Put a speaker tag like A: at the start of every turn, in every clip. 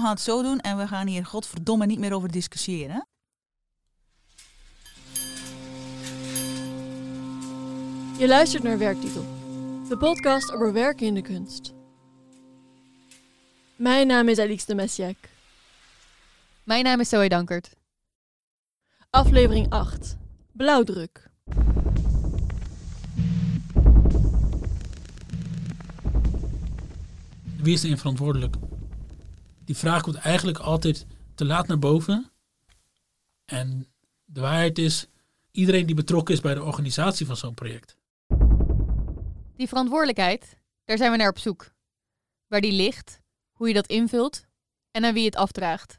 A: gaan het zo doen en we gaan hier godverdomme niet meer over discussiëren.
B: Je luistert naar Werktitel, de podcast over werken in de kunst. Mijn naam is Alix de Messiac.
C: Mijn naam is Zoe Dankert.
B: Aflevering 8. Blauwdruk.
D: Wie is erin verantwoordelijk? Die vraag komt eigenlijk altijd te laat naar boven. En de waarheid is, iedereen die betrokken is bij de organisatie van zo'n project.
C: Die verantwoordelijkheid, daar zijn we naar op zoek. Waar die ligt, hoe je dat invult en aan wie het afdraagt.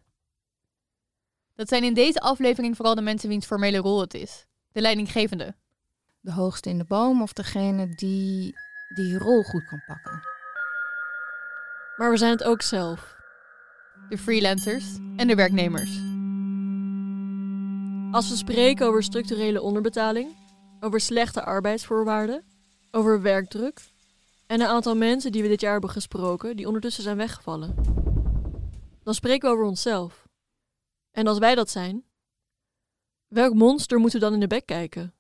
C: Dat zijn in deze aflevering vooral de mensen wiens formele rol het is, de leidinggevende.
E: De hoogste in de boom of degene die die rol goed kan pakken.
B: Maar we zijn het ook zelf.
C: De freelancers en de werknemers.
B: Als we spreken over structurele onderbetaling, over slechte arbeidsvoorwaarden, over werkdruk en een aantal mensen die we dit jaar hebben gesproken die ondertussen zijn weggevallen, dan spreken we over onszelf. En als wij dat zijn, welk monster moeten we dan in de bek kijken?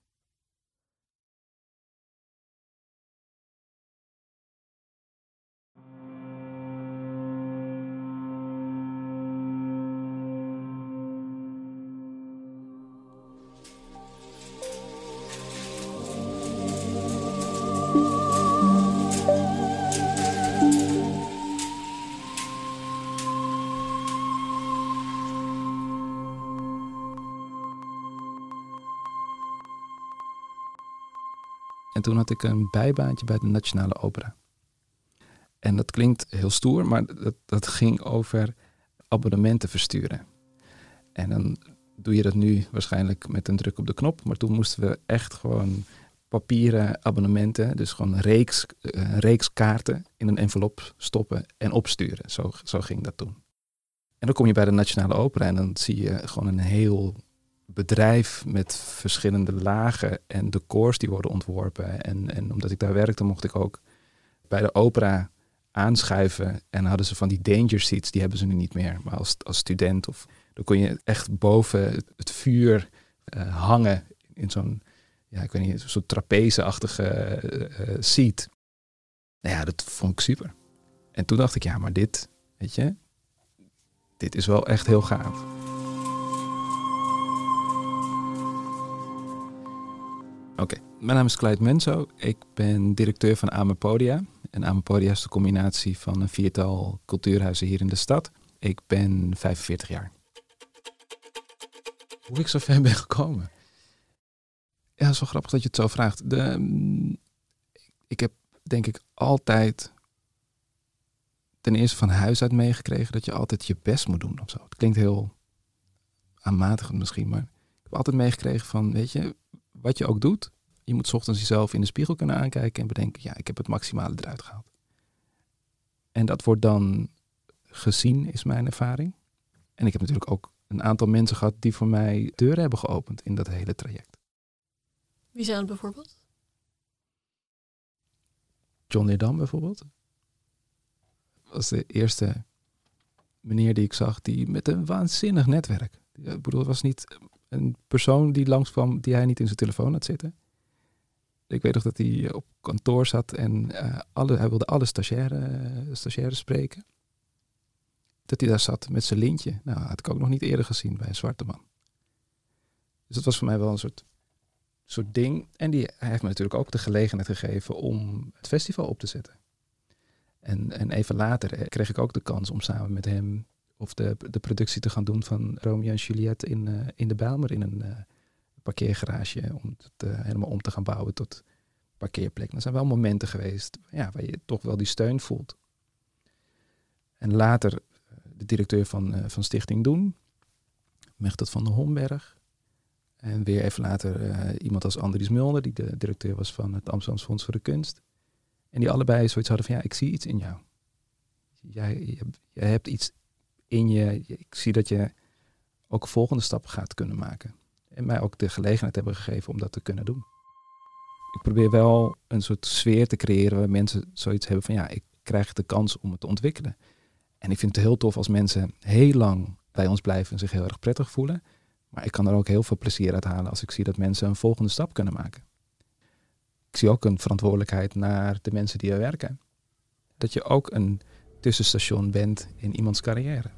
F: Toen had ik een bijbaantje bij de Nationale Opera. En dat klinkt heel stoer, maar dat, dat ging over abonnementen versturen. En dan doe je dat nu waarschijnlijk met een druk op de knop. Maar toen moesten we echt gewoon papieren abonnementen, dus gewoon reeks, een reeks kaarten in een envelop stoppen en opsturen. Zo, zo ging dat toen. En dan kom je bij de Nationale Opera en dan zie je gewoon een heel bedrijf met verschillende lagen en decors die worden ontworpen. En, en omdat ik daar werkte, mocht ik ook bij de opera aanschuiven. En hadden ze van die danger seats, die hebben ze nu niet meer. Maar als, als student, of, dan kon je echt boven het, vuur uh, hangen in zo'n, ja, ik weet niet, zo'n trapezeachtige uh, seat. Nou ja, dat vond ik super. En toen dacht ik, ja, maar dit, weet je, dit is wel echt heel gaaf. Oké, mijn naam is Clyde Menso. Ik ben directeur van Amepodia. En Amepodia is de combinatie van een viertal cultuurhuizen hier in de stad. Ik ben 45 jaar. Hoe ik zo ver ben gekomen? Ja, het is wel grappig dat je het zo vraagt. De, ik heb denk ik altijd ten eerste van huis uit meegekregen dat je altijd je best moet doen of zo. Het klinkt heel aanmatigend misschien, maar ik heb altijd meegekregen van, weet je, wat je ook doet, je moet ochtends jezelf in de spiegel kunnen aankijken en bedenken, ja, ik heb het maximale eruit gehaald. En dat wordt dan gezien, is mijn ervaring. En ik heb natuurlijk ook een aantal mensen gehad die voor mij deuren hebben geopend in dat hele traject.
B: Wie zijn het bijvoorbeeld?
F: John Leerdam bijvoorbeeld. Dat was de eerste meneer die ik zag die met een waanzinnig netwerk. Ik bedoel, het was niet een persoon die langskwam die hij niet in zijn telefoon had zitten. Ik weet nog dat hij op kantoor zat en uh, alle, hij wilde alle stagiaires, stagiaires spreken. Dat hij daar zat met zijn lintje. Nou, had ik ook nog niet eerder gezien bij een zwarte man. Dus dat was voor mij wel een soort, soort ding. En die, hij heeft me natuurlijk ook de gelegenheid gegeven om het festival op te zetten. En, en even later eh, kreeg ik ook de kans om samen met hem of de, de productie te gaan doen van Romeo en Juliet in, uh, in de Bijlmer in een uh, parkeergarage. Om het uh, helemaal om te gaan bouwen tot parkeerplek. Er zijn wel momenten geweest ja, waar je toch wel die steun voelt. En later de directeur van, van Stichting Doen, Mechtelt van der Homberg. En weer even later iemand als Andries Mulder, die de directeur was van het Amsterdamse Fonds voor de Kunst. En die allebei zoiets hadden van, ja, ik zie iets in jou. Jij, jij hebt iets in je, ik zie dat je ook volgende stappen gaat kunnen maken. En mij ook de gelegenheid hebben gegeven om dat te kunnen doen. Ik probeer wel een soort sfeer te creëren waar mensen zoiets hebben van ja, ik krijg de kans om het te ontwikkelen. En ik vind het heel tof als mensen heel lang bij ons blijven en zich heel erg prettig voelen. Maar ik kan er ook heel veel plezier uit halen als ik zie dat mensen een volgende stap kunnen maken. Ik zie ook een verantwoordelijkheid naar de mensen die er werken. Dat je ook een tussenstation bent in iemands carrière.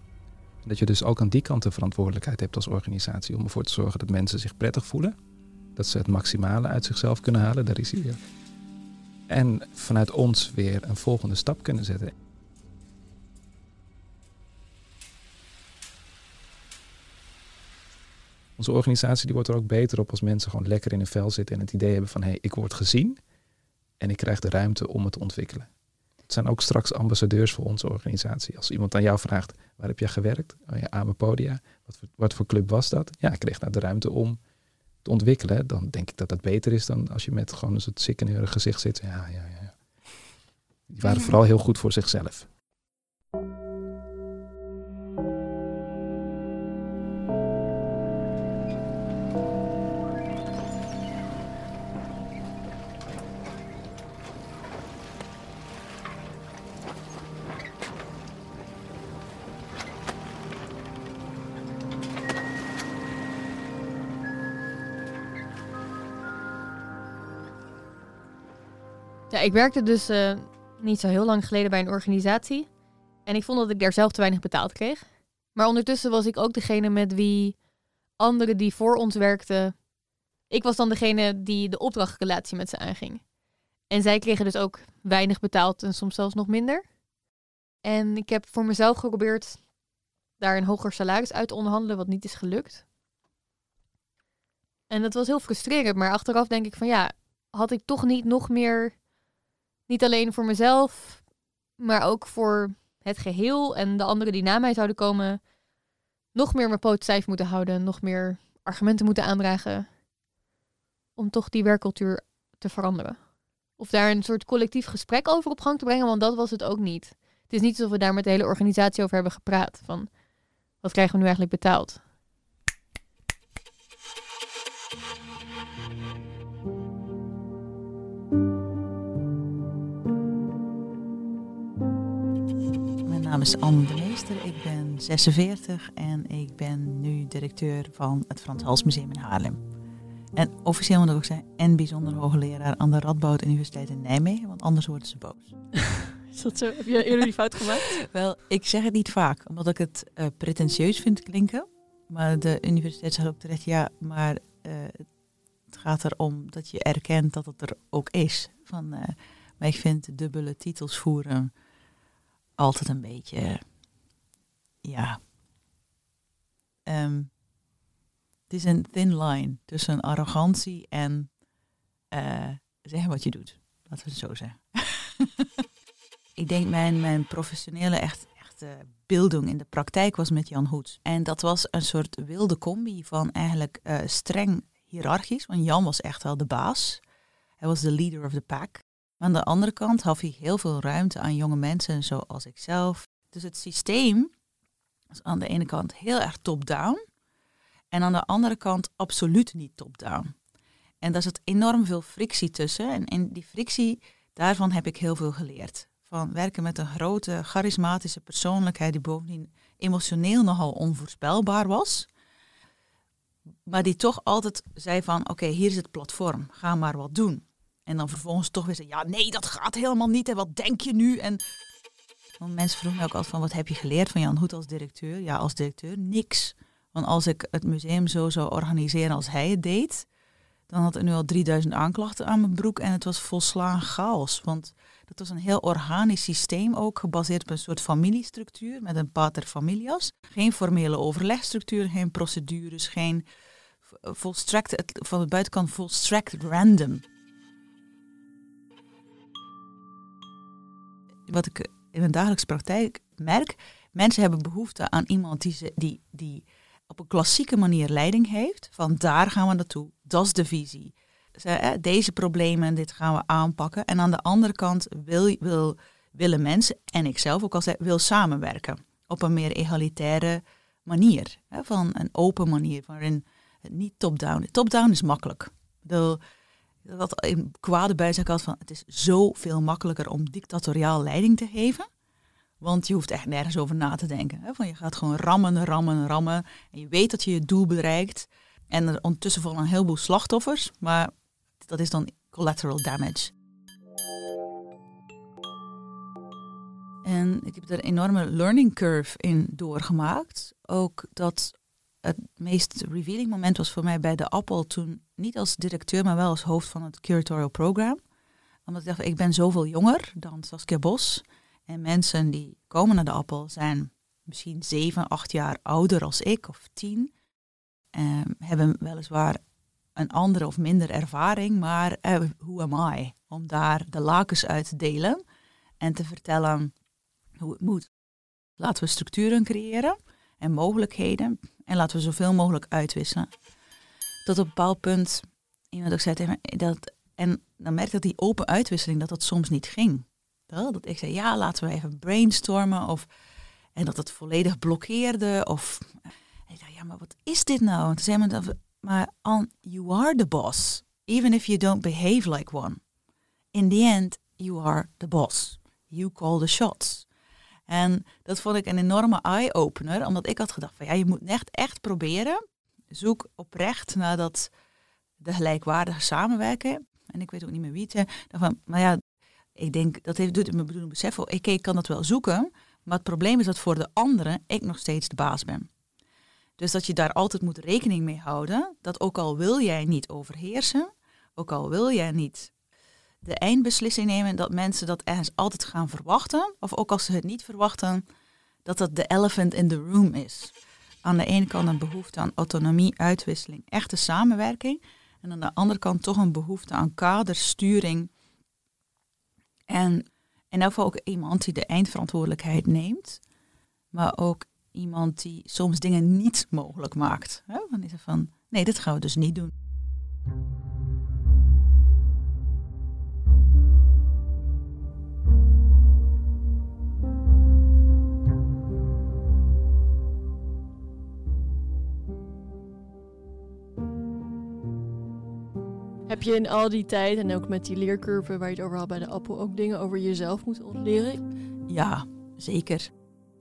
F: Dat je dus ook aan die kant de verantwoordelijkheid hebt als organisatie om ervoor te zorgen dat mensen zich prettig voelen. Dat ze het maximale uit zichzelf kunnen halen, daar is hij weer. En vanuit ons weer een volgende stap kunnen zetten. Onze organisatie die wordt er ook beter op als mensen gewoon lekker in hun vel zitten en het idee hebben van hé, hey, ik word gezien en ik krijg de ruimte om het te ontwikkelen. Het zijn ook straks ambassadeurs voor onze organisatie. Als iemand aan jou vraagt, waar heb jij gewerkt? Oh ja, aan mijn podia. Wat voor, wat voor club was dat? Ja, ik kreeg nou de ruimte om te ontwikkelen. Dan denk ik dat dat beter is dan als je met gewoon een soort sikkeneurig gezicht zit. Ja, ja, ja. Die waren vooral heel goed voor zichzelf.
C: Ik werkte dus eh, niet zo heel lang geleden bij een organisatie. En ik vond dat ik daar zelf te weinig betaald kreeg. Maar ondertussen was ik ook degene met wie anderen die voor ons werkten. Ik was dan degene die de opdrachtrelatie met ze aanging. En zij kregen dus ook weinig betaald en soms zelfs nog minder. En ik heb voor mezelf geprobeerd daar een hoger salaris uit te onderhandelen, wat niet is gelukt. En dat was heel frustrerend, maar achteraf denk ik van ja, had ik toch niet nog meer niet alleen voor mezelf, maar ook voor het geheel en de anderen die na mij zouden komen, nog meer mijn poot stijf moeten houden, nog meer argumenten moeten aandragen om toch die werkcultuur te veranderen. Of daar een soort collectief gesprek over op gang te brengen, want dat was het ook niet. Het is niet alsof we daar met de hele organisatie over hebben gepraat. Van wat krijgen we nu eigenlijk betaald?
A: Naam is Anne de Meester, ik ben 46 en ik ben nu directeur van het Frans Hals Museum in Haarlem. En officieel moet ik ook zijn, en bijzonder hoogleraar aan de Radboud Universiteit in Nijmegen, want anders worden ze boos.
B: Is dat zo? Heb je eerder die fout gemaakt?
A: Wel, ik zeg het niet vaak, omdat ik het eh, pretentieus vind klinken. Maar de universiteit zegt ook terecht, ja, maar eh, het gaat erom dat je erkent dat het er ook is. Van, eh, maar ik vind dubbele titels voeren altijd een beetje, ja. Ehm, het is een thin line tussen arrogantie en eh, zeggen wat je doet. Laten we het zo zeggen. ik denk mijn, mijn professionele echt, echte beelding in de praktijk was met Jan Hoets. En dat was een soort wilde combi van eigenlijk eh, streng hiërarchisch. Want Jan was echt wel de baas. Hij was de leader of the pack. Aan de andere kant gaf hij heel veel ruimte aan jonge mensen zoals ikzelf. Dus het systeem was aan de ene kant heel erg top-down. En aan de andere kant absoluut niet top-down. En daar zit enorm veel frictie tussen. En in die frictie, daarvan heb ik heel veel geleerd. Van werken met een grote, charismatische persoonlijkheid die bovendien emotioneel nogal onvoorspelbaar was. Maar die toch altijd zei van, oké, hier is het platform, ga maar wat doen. En dan vervolgens toch weer zei, ja, nee, dat gaat helemaal niet. En wat denk je nu? En want mensen vroegen me ook altijd van, wat heb je geleerd van Jan Hoed als directeur? Ja, als directeur niks. Want als ik het museum zo zou organiseren als hij het deed, dan had ik nu al 3000 aanklachten aan mijn broek en het was volslagen chaos. Want dat was een heel organisch systeem ook, gebaseerd op een soort familiestructuur met een pater familias. Geen formele overlegstructuur, geen procedures, geen volstrekt, van de buitenkant volstrekt random. Wat ik in mijn dagelijkse praktijk merk, mensen hebben behoefte aan iemand die, ze, die, die op een klassieke manier leiding heeft. Van daar gaan we naartoe, dat is de visie. Deze problemen, dit gaan we aanpakken. En aan de andere kant wil, wil, willen mensen, en ik zelf ook al zei, wil samenwerken. Op een meer egalitaire manier. Van een open manier, waarin niet top-down Top-down is makkelijk. De, dat in kwade ik altijd van, het is zoveel makkelijker om dictatoriaal leiding te geven. Want je hoeft echt nergens over na te denken. Hè? Van je gaat gewoon rammen, rammen, rammen. En je weet dat je je doel bereikt. En er ondertussen vallen een heleboel slachtoffers. Maar dat is dan collateral damage. En ik heb er een enorme learning curve in doorgemaakt. Ook dat het meest revealing moment was voor mij bij de Appel toen, niet als directeur, maar wel als hoofd van het curatorial program. Omdat ik dacht, ik ben zoveel jonger dan Saskia Bos. En mensen die komen naar de Appel zijn misschien zeven, acht jaar ouder als ik of tien. Ehm, hebben weliswaar een andere of minder ervaring, maar uh, who am I? Om daar de lakens uit te delen en te vertellen hoe het moet. Laten we structuren creëren en mogelijkheden en laten we zoveel mogelijk uitwisselen. Tot op een bepaald punt iemand zei tegen dat en dan merkte ik dat die open uitwisseling dat dat soms niet ging. Dat ik zei ja, laten we even brainstormen of en dat het volledig blokkeerde of en ja, maar wat is dit nou? En toen zei maar you are the boss, even if you don't behave like one. In the end, you are the boss. You call the shots. En dat vond ik een enorme eye-opener, omdat ik had gedacht van ja, je moet echt, echt proberen. Zoek oprecht naar dat de gelijkwaardige samenwerken. En ik weet ook niet meer wie het maar ja, ik denk dat heeft, doet me bedoeling beseffen. Ik, ik kan dat wel zoeken, maar het probleem is dat voor de anderen ik nog steeds de baas ben. Dus dat je daar altijd moet rekening mee houden. Dat ook al wil jij niet overheersen, ook al wil jij niet de eindbeslissing nemen, dat mensen dat ergens altijd gaan verwachten. Of ook als ze het niet verwachten, dat dat de elephant in the room is. Aan de ene kant een behoefte aan autonomie, uitwisseling, echte samenwerking. En aan de andere kant toch een behoefte aan kadersturing. En in elk geval ook iemand die de eindverantwoordelijkheid neemt. Maar ook iemand die soms dingen niet mogelijk maakt. Dan is het van, nee, dit gaan we dus niet doen.
B: Heb je in al die tijd en ook met die leercurve waar je het over had bij de appel ook dingen over jezelf moeten ontleren?
A: Ja, zeker.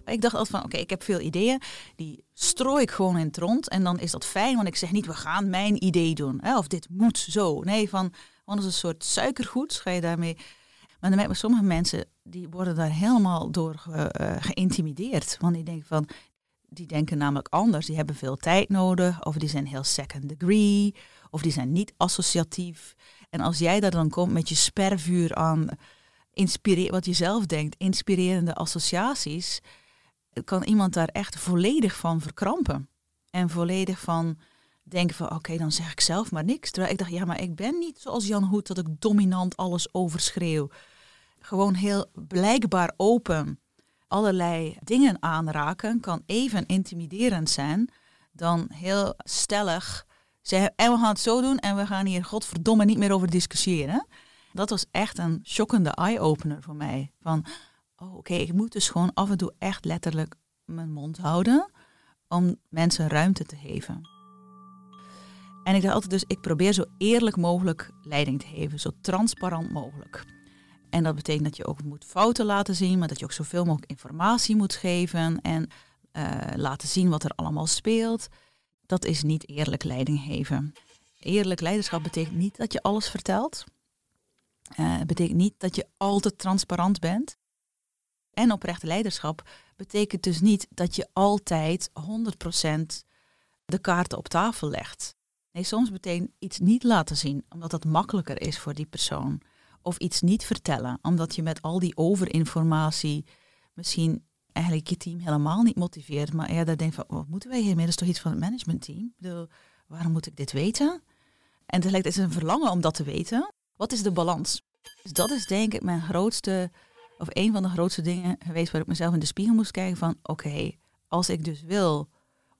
A: Ik dacht altijd van, oké, ik heb veel ideeën. Die strooi ik gewoon in het rond. En dan is dat fijn, want ik zeg niet, we gaan mijn idee doen. Hè, of dit moet zo. Nee, van, want is een soort suikergoed. Ga je daarmee... Maar dan merk sommige mensen, die worden daar helemaal door ge, uh, geïntimideerd. Want die denken van, die denken namelijk anders. Die hebben veel tijd nodig. Of die zijn heel second degree. Of die zijn niet associatief. En als jij daar dan komt met je spervuur aan inspireer, wat je zelf denkt, inspirerende associaties, kan iemand daar echt volledig van verkrampen. En volledig van denken van oké, dan zeg ik zelf maar niks. Terwijl ik dacht, ja, maar ik ben niet zoals Jan Hoed dat ik dominant alles overschreeuw. Gewoon heel blijkbaar open allerlei dingen aanraken kan even intimiderend zijn dan heel stellig zeggen en we gaan het zo doen en we gaan hier godverdomme niet meer over discussiëren. Dat was echt een shockende eye-opener voor mij. Van oh, oké, ik moet dus gewoon af en toe echt letterlijk mijn mond houden om mensen ruimte te geven. En ik dacht altijd dus, ik probeer zo eerlijk mogelijk leiding te geven, zo transparant mogelijk. En dat betekent dat je ook moet fouten laten zien, maar dat je ook zoveel mogelijk informatie moet geven en uh, laten zien wat er allemaal speelt. Dat is niet eerlijk leiding geven. Eerlijk leiderschap betekent niet dat je alles vertelt. Uh, betekent niet dat je altijd transparant bent. En oprecht leiderschap betekent dus niet dat je altijd 100% de kaarten op tafel legt. Nee, soms betekent iets niet laten zien, omdat dat makkelijker is voor die persoon. Of iets niet vertellen, omdat je met al die overinformatie misschien eigenlijk je team helemaal niet motiveert, maar eerder denkt van, wat moeten wij hiermee? Dat is toch iets van het managementteam? Bedoel, waarom moet ik dit weten? En tegelijk is een verlangen om dat te weten. Wat is de balans? Dus dat is denk ik mijn grootste of een van de grootste dingen geweest waar ik mezelf in de spiegel moest kijken van oké, als ik dus wil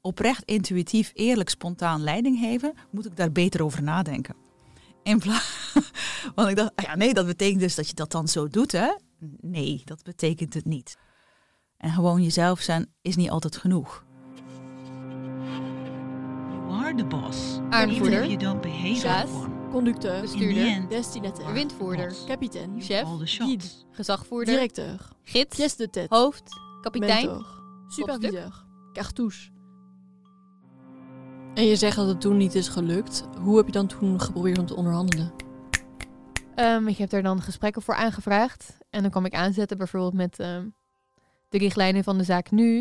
A: oprecht, intuïtief, eerlijk, spontaan leiding geven, moet ik daar beter over nadenken. Want ik dacht, ah ja, nee, dat betekent dus dat je dat dan zo doet, hè? Nee, dat betekent het niet. En gewoon jezelf zijn is niet altijd genoeg. You are the boss.
C: Aanvoerder.
A: You don't behave one.
B: conducteur,
C: bestuurder,
B: destinataire,
C: windvoerder,
B: capitaine,
C: chef,
B: guide,
C: gezagvoerder,
B: directeur,
C: gids,
B: pièce de tête,
C: hoofd, kapitein.
B: mentor, superviseur, cartouche. En je zegt dat het toen niet is gelukt. Hoe heb je dan toen geprobeerd om te onderhandelen?
C: Ehm, ik heb daar dan gesprekken voor aangevraagd. En dan kwam ik aanzetten bijvoorbeeld met ehm, de richtlijnen van de zaak nu.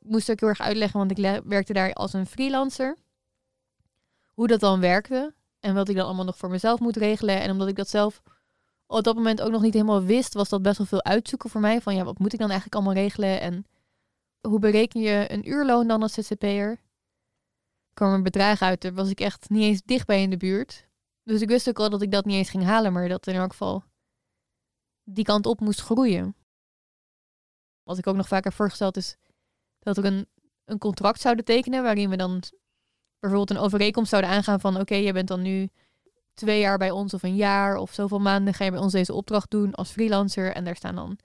C: Ik moest ook heel erg uitleggen, want ik werkte daar als een freelancer. Hoe dat dan werkte. En wat ik dan allemaal nog voor mezelf moet regelen. En omdat ik dat zelf op dat moment ook nog niet helemaal wist, was dat best wel veel uitzoeken voor mij. Van ja, wat moet ik dan eigenlijk allemaal regelen? En hoe bereken je een uurloon dan als ZZP'er? Er kwam een bedrag uit, daar was ik echt niet eens dichtbij in de buurt. Dus ik wist ook al dat ik dat niet eens ging halen, maar dat in elk geval die kant op moest groeien. Wat ik ook nog vaak heb voorgesteld is dat we een, een contract zouden tekenen waarin we dan bijvoorbeeld een overeenkomst zouden aangaan van oké, je bent dan nu twee jaar bij ons of een jaar of zoveel maanden ga je bij ons deze opdracht doen als freelancer en daar staan dan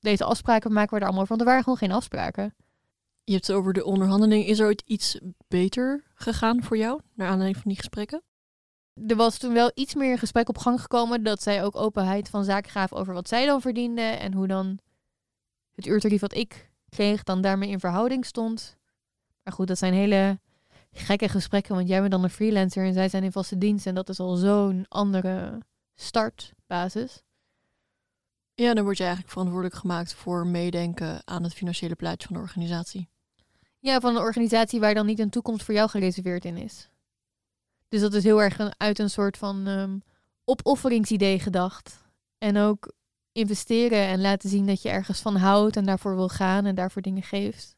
C: deze afspraken maken we er allemaal want er waren gewoon geen afspraken.
B: Je hebt het over de onderhandeling. Is er ooit iets beter gegaan voor jou, naar aanleiding van die gesprekken?
C: er was toen wel iets meer gesprek op gang gekomen dat zij ook openheid van zaken gaven over wat zij dan verdiende en hoe dan het uurtarief wat ik kreeg dan daarmee in verhouding stond. Maar goed, dat zijn hele gekke gesprekken, want jij bent dan een freelancer en zij zijn in vaste dienst en dat is al zo'n andere startbasis.
B: Ja, dan word je eigenlijk verantwoordelijk gemaakt voor meedenken aan het financiële plaatje van de organisatie.
C: Ja, van een organisatie waar dan niet een toekomst voor jou gereserveerd in is. Dus dat is heel erg een, uit een soort van ehm, opofferingsidee gedacht. En ook investeren en laten zien dat je ergens van houdt en daarvoor wil gaan en daarvoor dingen geeft.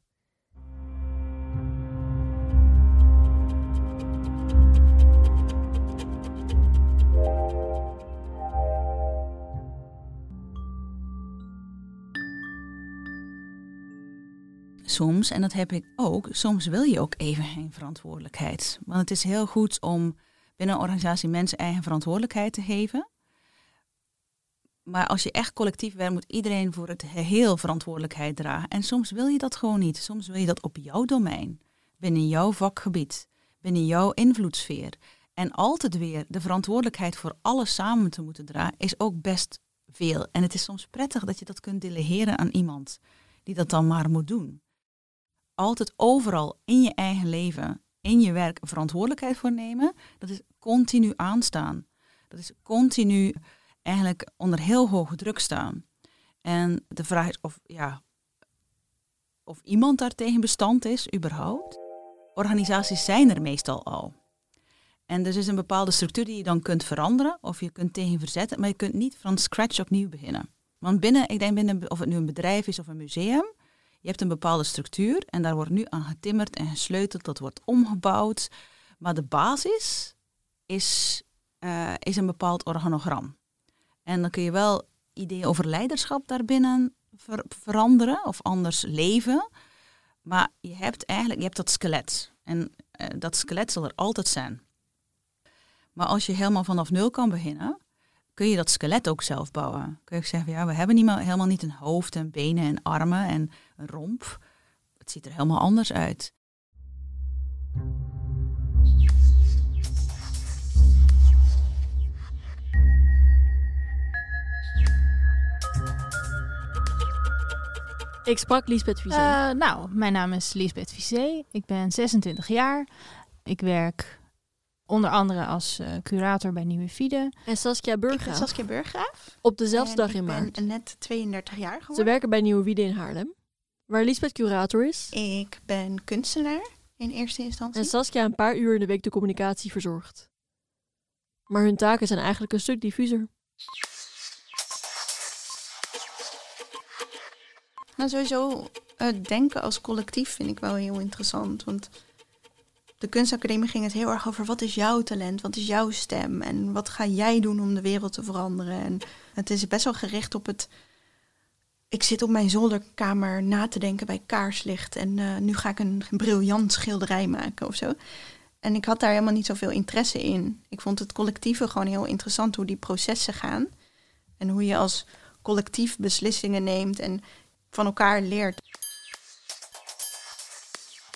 A: Soms, en dat heb ik ook, soms wil je ook even geen verantwoordelijkheid. Want het is heel goed om binnen een organisatie mensen eigen verantwoordelijkheid te geven. Maar als je echt collectief werkt, moet iedereen voor het geheel verantwoordelijkheid dragen. En soms wil je dat gewoon niet. Soms wil je dat op jouw domein, binnen jouw vakgebied, binnen jouw invloedssfeer. En altijd weer de verantwoordelijkheid voor alles samen te moeten dragen, is ook best veel. En het is soms prettig dat je dat kunt delegeren aan iemand die dat dan maar moet doen. Altijd overal in je eigen leven, in je werk, verantwoordelijkheid voor nemen, dat is continu aanstaan. Dat is continu eigenlijk onder heel hoge druk staan. En de vraag is of, ja, of iemand daartegen bestand is, überhaupt. Organisaties zijn er meestal al. En dus is een bepaalde structuur die je dan kunt veranderen of je kunt tegen verzetten, maar je kunt niet van scratch opnieuw beginnen. Want binnen, ik denk binnen, of het nu een bedrijf is of een museum, je hebt een bepaalde structuur en daar wordt nu aan getimmerd en gesleuteld, dat wordt omgebouwd. Maar de basis is, uh, is een bepaald organogram. En dan kun je wel ideeën over leiderschap daarbinnen ver veranderen of anders leven. Maar je hebt eigenlijk je hebt dat skelet. En uh, dat skelet zal er altijd zijn. Maar als je helemaal vanaf nul kan beginnen, kun je dat skelet ook zelf bouwen. Kun je ook zeggen, ja, we hebben niet, helemaal niet een hoofd en benen en armen en een romp. Het ziet er helemaal anders uit.
B: Ik sprak Lisbeth Vizé.
E: Uh, nou, mijn naam is Lisbeth Vizé. Ik ben 26 jaar. Ik werk onder andere als uh, curator bij Nieuwe Fide.
B: En Saskia Burgraaf.
G: Ik ben Saskia Burgraaf.
B: Op dezelfde dag in
G: ik
B: maart.
G: ben net 32 jaar geworden.
B: Ze werken bij Nieuwe Wiede in Haarlem. Waar Lisbeth curator is.
G: Ik ben kunstenaar in eerste instantie.
B: En Saskia een paar uur in de week de communicatie verzorgt. Maar hun taken zijn eigenlijk een stuk diffuser.
G: Nou, sowieso uh, denken als collectief vind ik wel heel interessant. Want de kunstacademie ging het heel erg over wat is jouw talent, wat is jouw stem en wat ga jij doen om de wereld te veranderen. En het is best wel gericht op het. Ik zit op mijn zolderkamer na te denken bij kaarslicht en uh, nu ga ik een briljant schilderij maken of zo. En ik had daar helemaal niet zoveel interesse in. Ik vond het collectieve gewoon heel interessant hoe die processen gaan. En hoe je als collectief beslissingen neemt en van elkaar leert.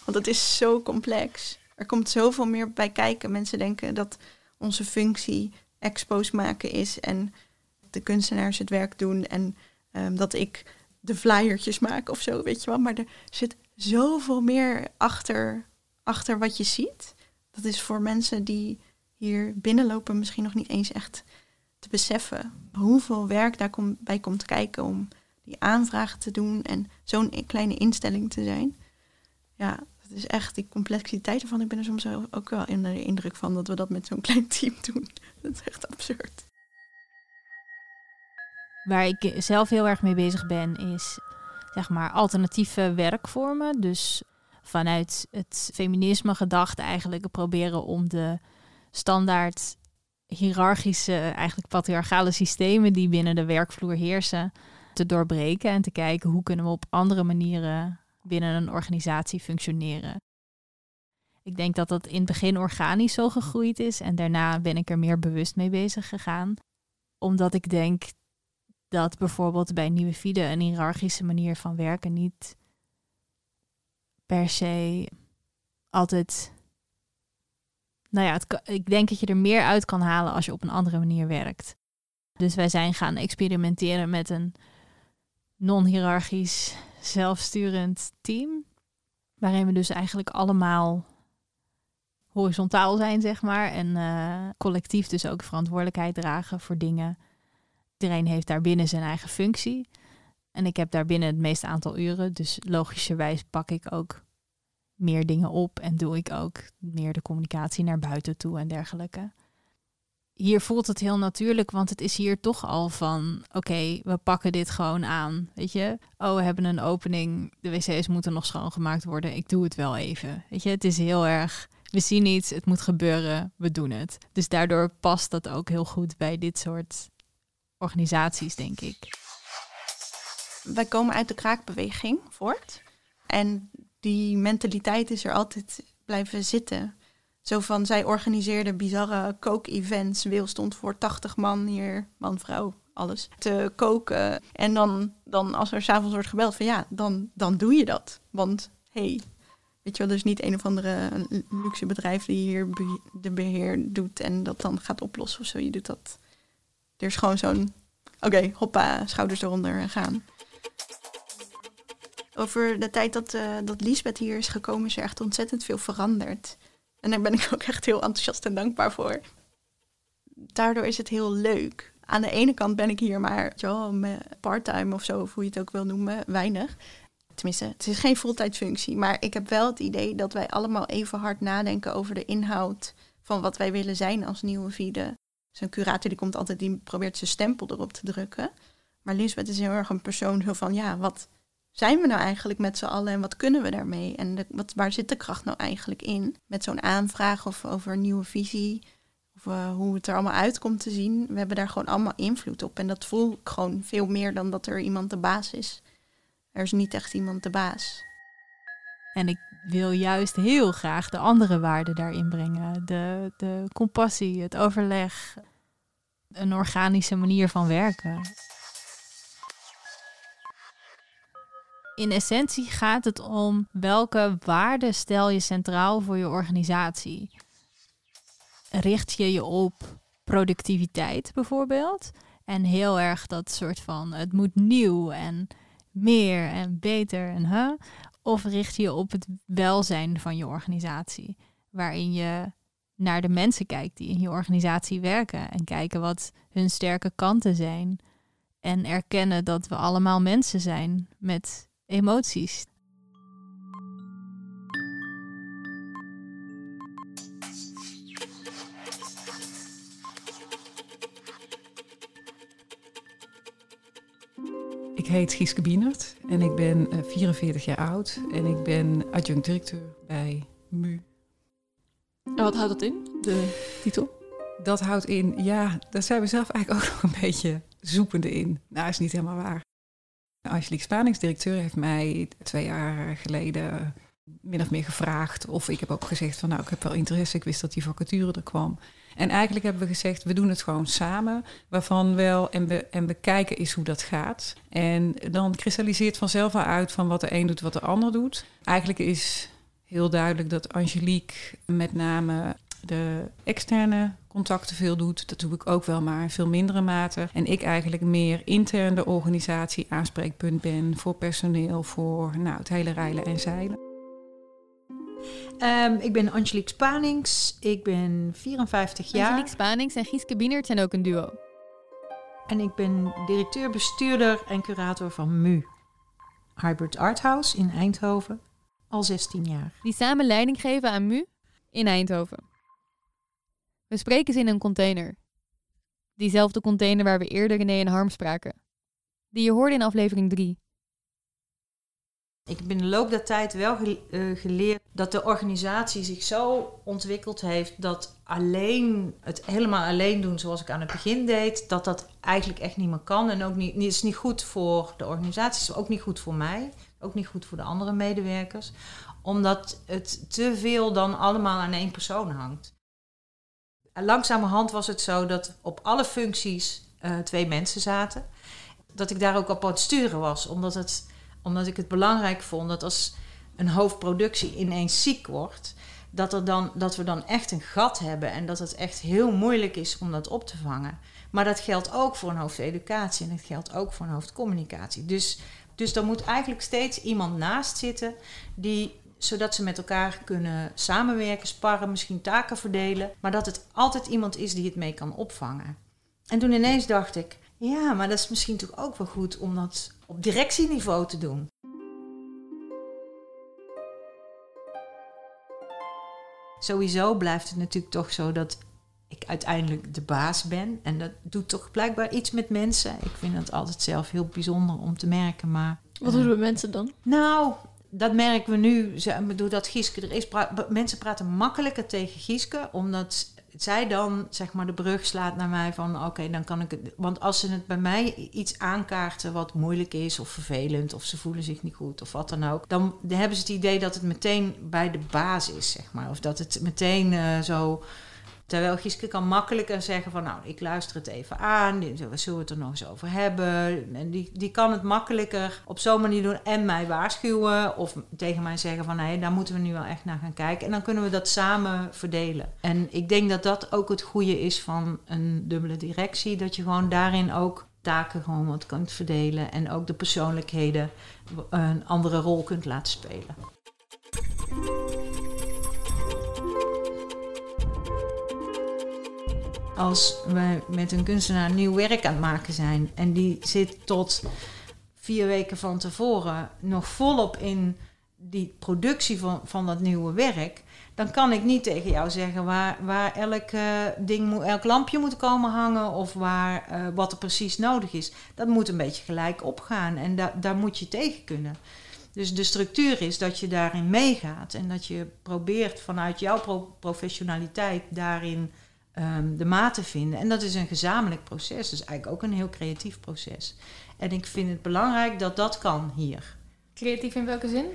G: Want het is zo complex. Er komt zoveel meer bij kijken. Mensen denken dat onze functie expose maken is en de kunstenaars het werk doen en ehm, dat ik de flyertjes maak of zo, weet je wel. Maar er zit zoveel meer achter, achter wat je ziet. Dat is voor mensen die hier binnenlopen misschien nog niet eens echt te beseffen. Hoeveel werk daar bij komt kijken om aanvragen te doen en zo'n kleine instelling te zijn. Ja, dat is echt die complexiteit ervan. Ik ben er soms ook wel in de indruk van dat we dat met zo'n klein team doen. Dat is echt absurd.
E: Waar ik zelf heel erg mee bezig ben, is zeg maar alternatieve werkvormen. Dus vanuit het feminisme gedacht eigenlijk proberen om de standaard hiërarchische, eigenlijk patriarchale systemen die binnen de werkvloer heersen, te doorbreken en te kijken hoe kunnen we op andere manieren binnen een organisatie functioneren. Ik denk dat dat in het begin organisch zo gegroeid is en daarna ben ik er meer bewust mee bezig gegaan. Omdat ik denk dat bijvoorbeeld bij Nieuwe Fide een hiërarchische manier van werken niet per se altijd. Nou ja, het, ik denk dat je er meer uit kan halen als je op een andere manier werkt. Dus wij zijn gaan experimenteren met een non-hierarchisch, zelfsturend team. Waarin we dus eigenlijk allemaal horizontaal zijn, zeg maar. En uh, collectief dus ook verantwoordelijkheid dragen voor dingen. Iedereen heeft daarbinnen zijn eigen functie. En ik heb daarbinnen het meeste aantal uren. Dus logischerwijs pak ik ook meer dingen op en doe ik ook meer de communicatie naar buiten toe en dergelijke. Hier voelt het heel natuurlijk, want het is hier toch al van: oké, we pakken dit gewoon aan. Weet je, oh, we hebben een opening, de wc's moeten nog schoongemaakt worden, ik doe het wel even. Weet je, het is heel erg we zien iets, het moet gebeuren, we doen het. Dus daardoor past dat ook heel goed bij dit soort organisaties, denk ik.
G: Wij komen uit de kraakbeweging voort. En die mentaliteit is er altijd blijven zitten. Zo van, zij organiseerde bizarre kook-events. Wil stond voor 80 man hier, man, vrouw, alles, te koken. En dan, dan als er s'avonds wordt gebeld van ja, dan, dan doe je dat. Want hey, Weet je wel, dus niet een of andere luxe bedrijf die hier de beheer doet en dat dan gaat oplossen of zo. Je doet dat. Er is gewoon zo'n, oké, hoppa, schouders eronder en gaan. Over de tijd dat, uh, dat Lisbeth hier is gekomen, is er echt ontzettend veel veranderd. En daar ben ik ook echt heel enthousiast en dankbaar voor. Daardoor is het heel leuk. Aan de ene kant ben ik hier maar part-time of zo, of hoe je het ook wil noemen, weinig. Tenminste, het is geen fulltijdfunctie. Maar ik heb wel het idee dat wij allemaal even hard nadenken over de inhoud van wat wij willen zijn als nieuwe Vide. Zo'n curator die komt altijd, die probeert zijn stempel erop te drukken. Maar Lisbeth is heel erg een persoon van, ja, wat zijn we nou eigenlijk met z'n allen en wat kunnen we daarmee? En wat, waar zit de kracht nou eigenlijk in? Met zo'n aanvraag of over een nieuwe visie, of uh, hoe het er allemaal uit komt te zien. We hebben daar gewoon allemaal invloed op. En dat voel ik gewoon veel meer dan dat er iemand de baas is. Er is niet echt iemand de baas.
E: En ik wil juist heel graag de andere waarden daarin brengen. De, de compassie, het overleg, een organische manier van werken. In essentie gaat het om welke waarden stel je centraal voor je organisatie. Richt je je op productiviteit bijvoorbeeld? En heel erg dat soort van het moet nieuw en meer en beter en huh? Of richt je op het welzijn van je organisatie, waarin je naar de mensen kijkt die in je organisatie werken en kijken wat hun sterke kanten zijn en erkennen dat we allemaal mensen zijn met emoties.
H: Ik heet Gieske Bienert en ik ben 44 jaar oud en ik ben adjunct-directeur bij MU.
B: En wat houdt dat in, de titel?
H: Dat houdt in, ja, daar zijn we zelf eigenlijk ook nog een beetje zoekende in. Nou, is niet helemaal waar. Angelique Spanings, directeur, heeft mij twee jaar geleden min of meer gevraagd. Of ik heb ook gezegd van nou, ik heb wel interesse. Ik wist dat die vacature er kwam. En eigenlijk hebben we gezegd, we doen het gewoon samen. Waarvan wel, en we, en we kijken eens hoe dat gaat. En dan kristalliseert vanzelf al uit van wat de een doet, wat de ander doet. Eigenlijk is heel duidelijk dat Angelique met name de externe contacten veel doet. Dat doe ik ook wel, maar in veel mindere mate. En ik eigenlijk meer intern de organisatie aanspreekpunt ben voor personeel, voor nou, het hele rijlen en zeilen.
I: Ehm, ik ben Angelique Spanings. Ik ben 54 jaar.
C: Angelique Spanings en Gieske Bienert zijn ook een duo.
I: En ik ben directeur-bestuurder en curator van MU. Hybrid Art House in Eindhoven. Al 16 jaar.
C: Die samen leiding geven aan MU in Eindhoven. We spreken ze in een container. Diezelfde container waar we eerder René en Harm spraken. Die je hoorde in aflevering 3.
I: Ik heb in de loop der tijd wel eh, geleerd dat de organisatie zich zo ontwikkeld heeft dat alleen het helemaal alleen doen zoals ik aan het begin deed, dat dat eigenlijk echt niet meer kan. En ook niet, is niet goed voor de organisatie, is ook niet goed voor mij, ook niet goed voor de andere medewerkers, omdat het te veel dan allemaal aan één persoon hangt. Langzamerhand was het zo dat op alle functies eh, twee mensen zaten. Dat ik daar ook op het sturen was, omdat het omdat ik het belangrijk vond dat als een hoofdproductie ineens ziek wordt, dat, er dan, dat we dan echt een gat hebben en dat het echt heel moeilijk is om dat op te vangen. Maar dat geldt ook voor een hoofdeducatie en dat geldt ook voor een hoofdcommunicatie. Dus, dus er moet eigenlijk steeds iemand naast zitten die zodat ze met elkaar kunnen samenwerken, sparren, misschien taken verdelen, maar dat het altijd iemand is die het mee kan opvangen. En toen ineens dacht ik, ja, maar dat is misschien toch ook wel goed om dat op directieniveau te doen. Sowieso blijft het natuurlijk toch zo dat ik uiteindelijk de baas ben. En dat doet toch blijkbaar iets met mensen. Ik vind het altijd zelf heel bijzonder om te merken. Maar,
B: Wat doen we mensen dan?
I: Nou, dat merken we nu. Doordat Gieske er is, mensen praten makkelijker tegen Gieske. Omdat zij dan zeg maar de brug slaat naar mij van oké, dan kan ik het. Want als ze het bij mij iets aankaarten wat moeilijk is of vervelend of ze voelen zich niet goed of wat dan ook, dan hebben ze het idee dat het meteen bij de baas is, zeg maar. Of dat het meteen eh, zo. Terwijl Gieske kan makkelijker zeggen van nou, ik luister het even aan, zullen we het er nog eens over hebben. En die, die kan het makkelijker op zo'n manier doen en mij waarschuwen of tegen mij zeggen van nee, daar moeten we nu wel echt naar gaan kijken. En dan kunnen we dat samen verdelen. En ik denk dat dat ook het goede is van een dubbele directie, dat je gewoon daarin ook taken gewoon wat kunt verdelen en ook de persoonlijkheden een andere rol kunt laten spelen. Als we met een kunstenaar nieuw werk aan het maken zijn en die zit tot vier weken van tevoren nog volop in die productie van, van dat nieuwe werk, dan kan ik niet tegen jou zeggen waar, waar elk, eh, ding elk lampje moet komen hangen of waar, eh, wat er precies nodig is. Dat moet een beetje gelijk opgaan en da daar moet je tegen kunnen. Dus de structuur is dat je daarin meegaat en dat je probeert vanuit jouw pro- professionaliteit daarin ehm, de maat te vinden. En dat is een gezamenlijk proces, dus eigenlijk ook een heel creatief proces. En ik vind het belangrijk dat dat kan hier.
C: Creatief in welke zin?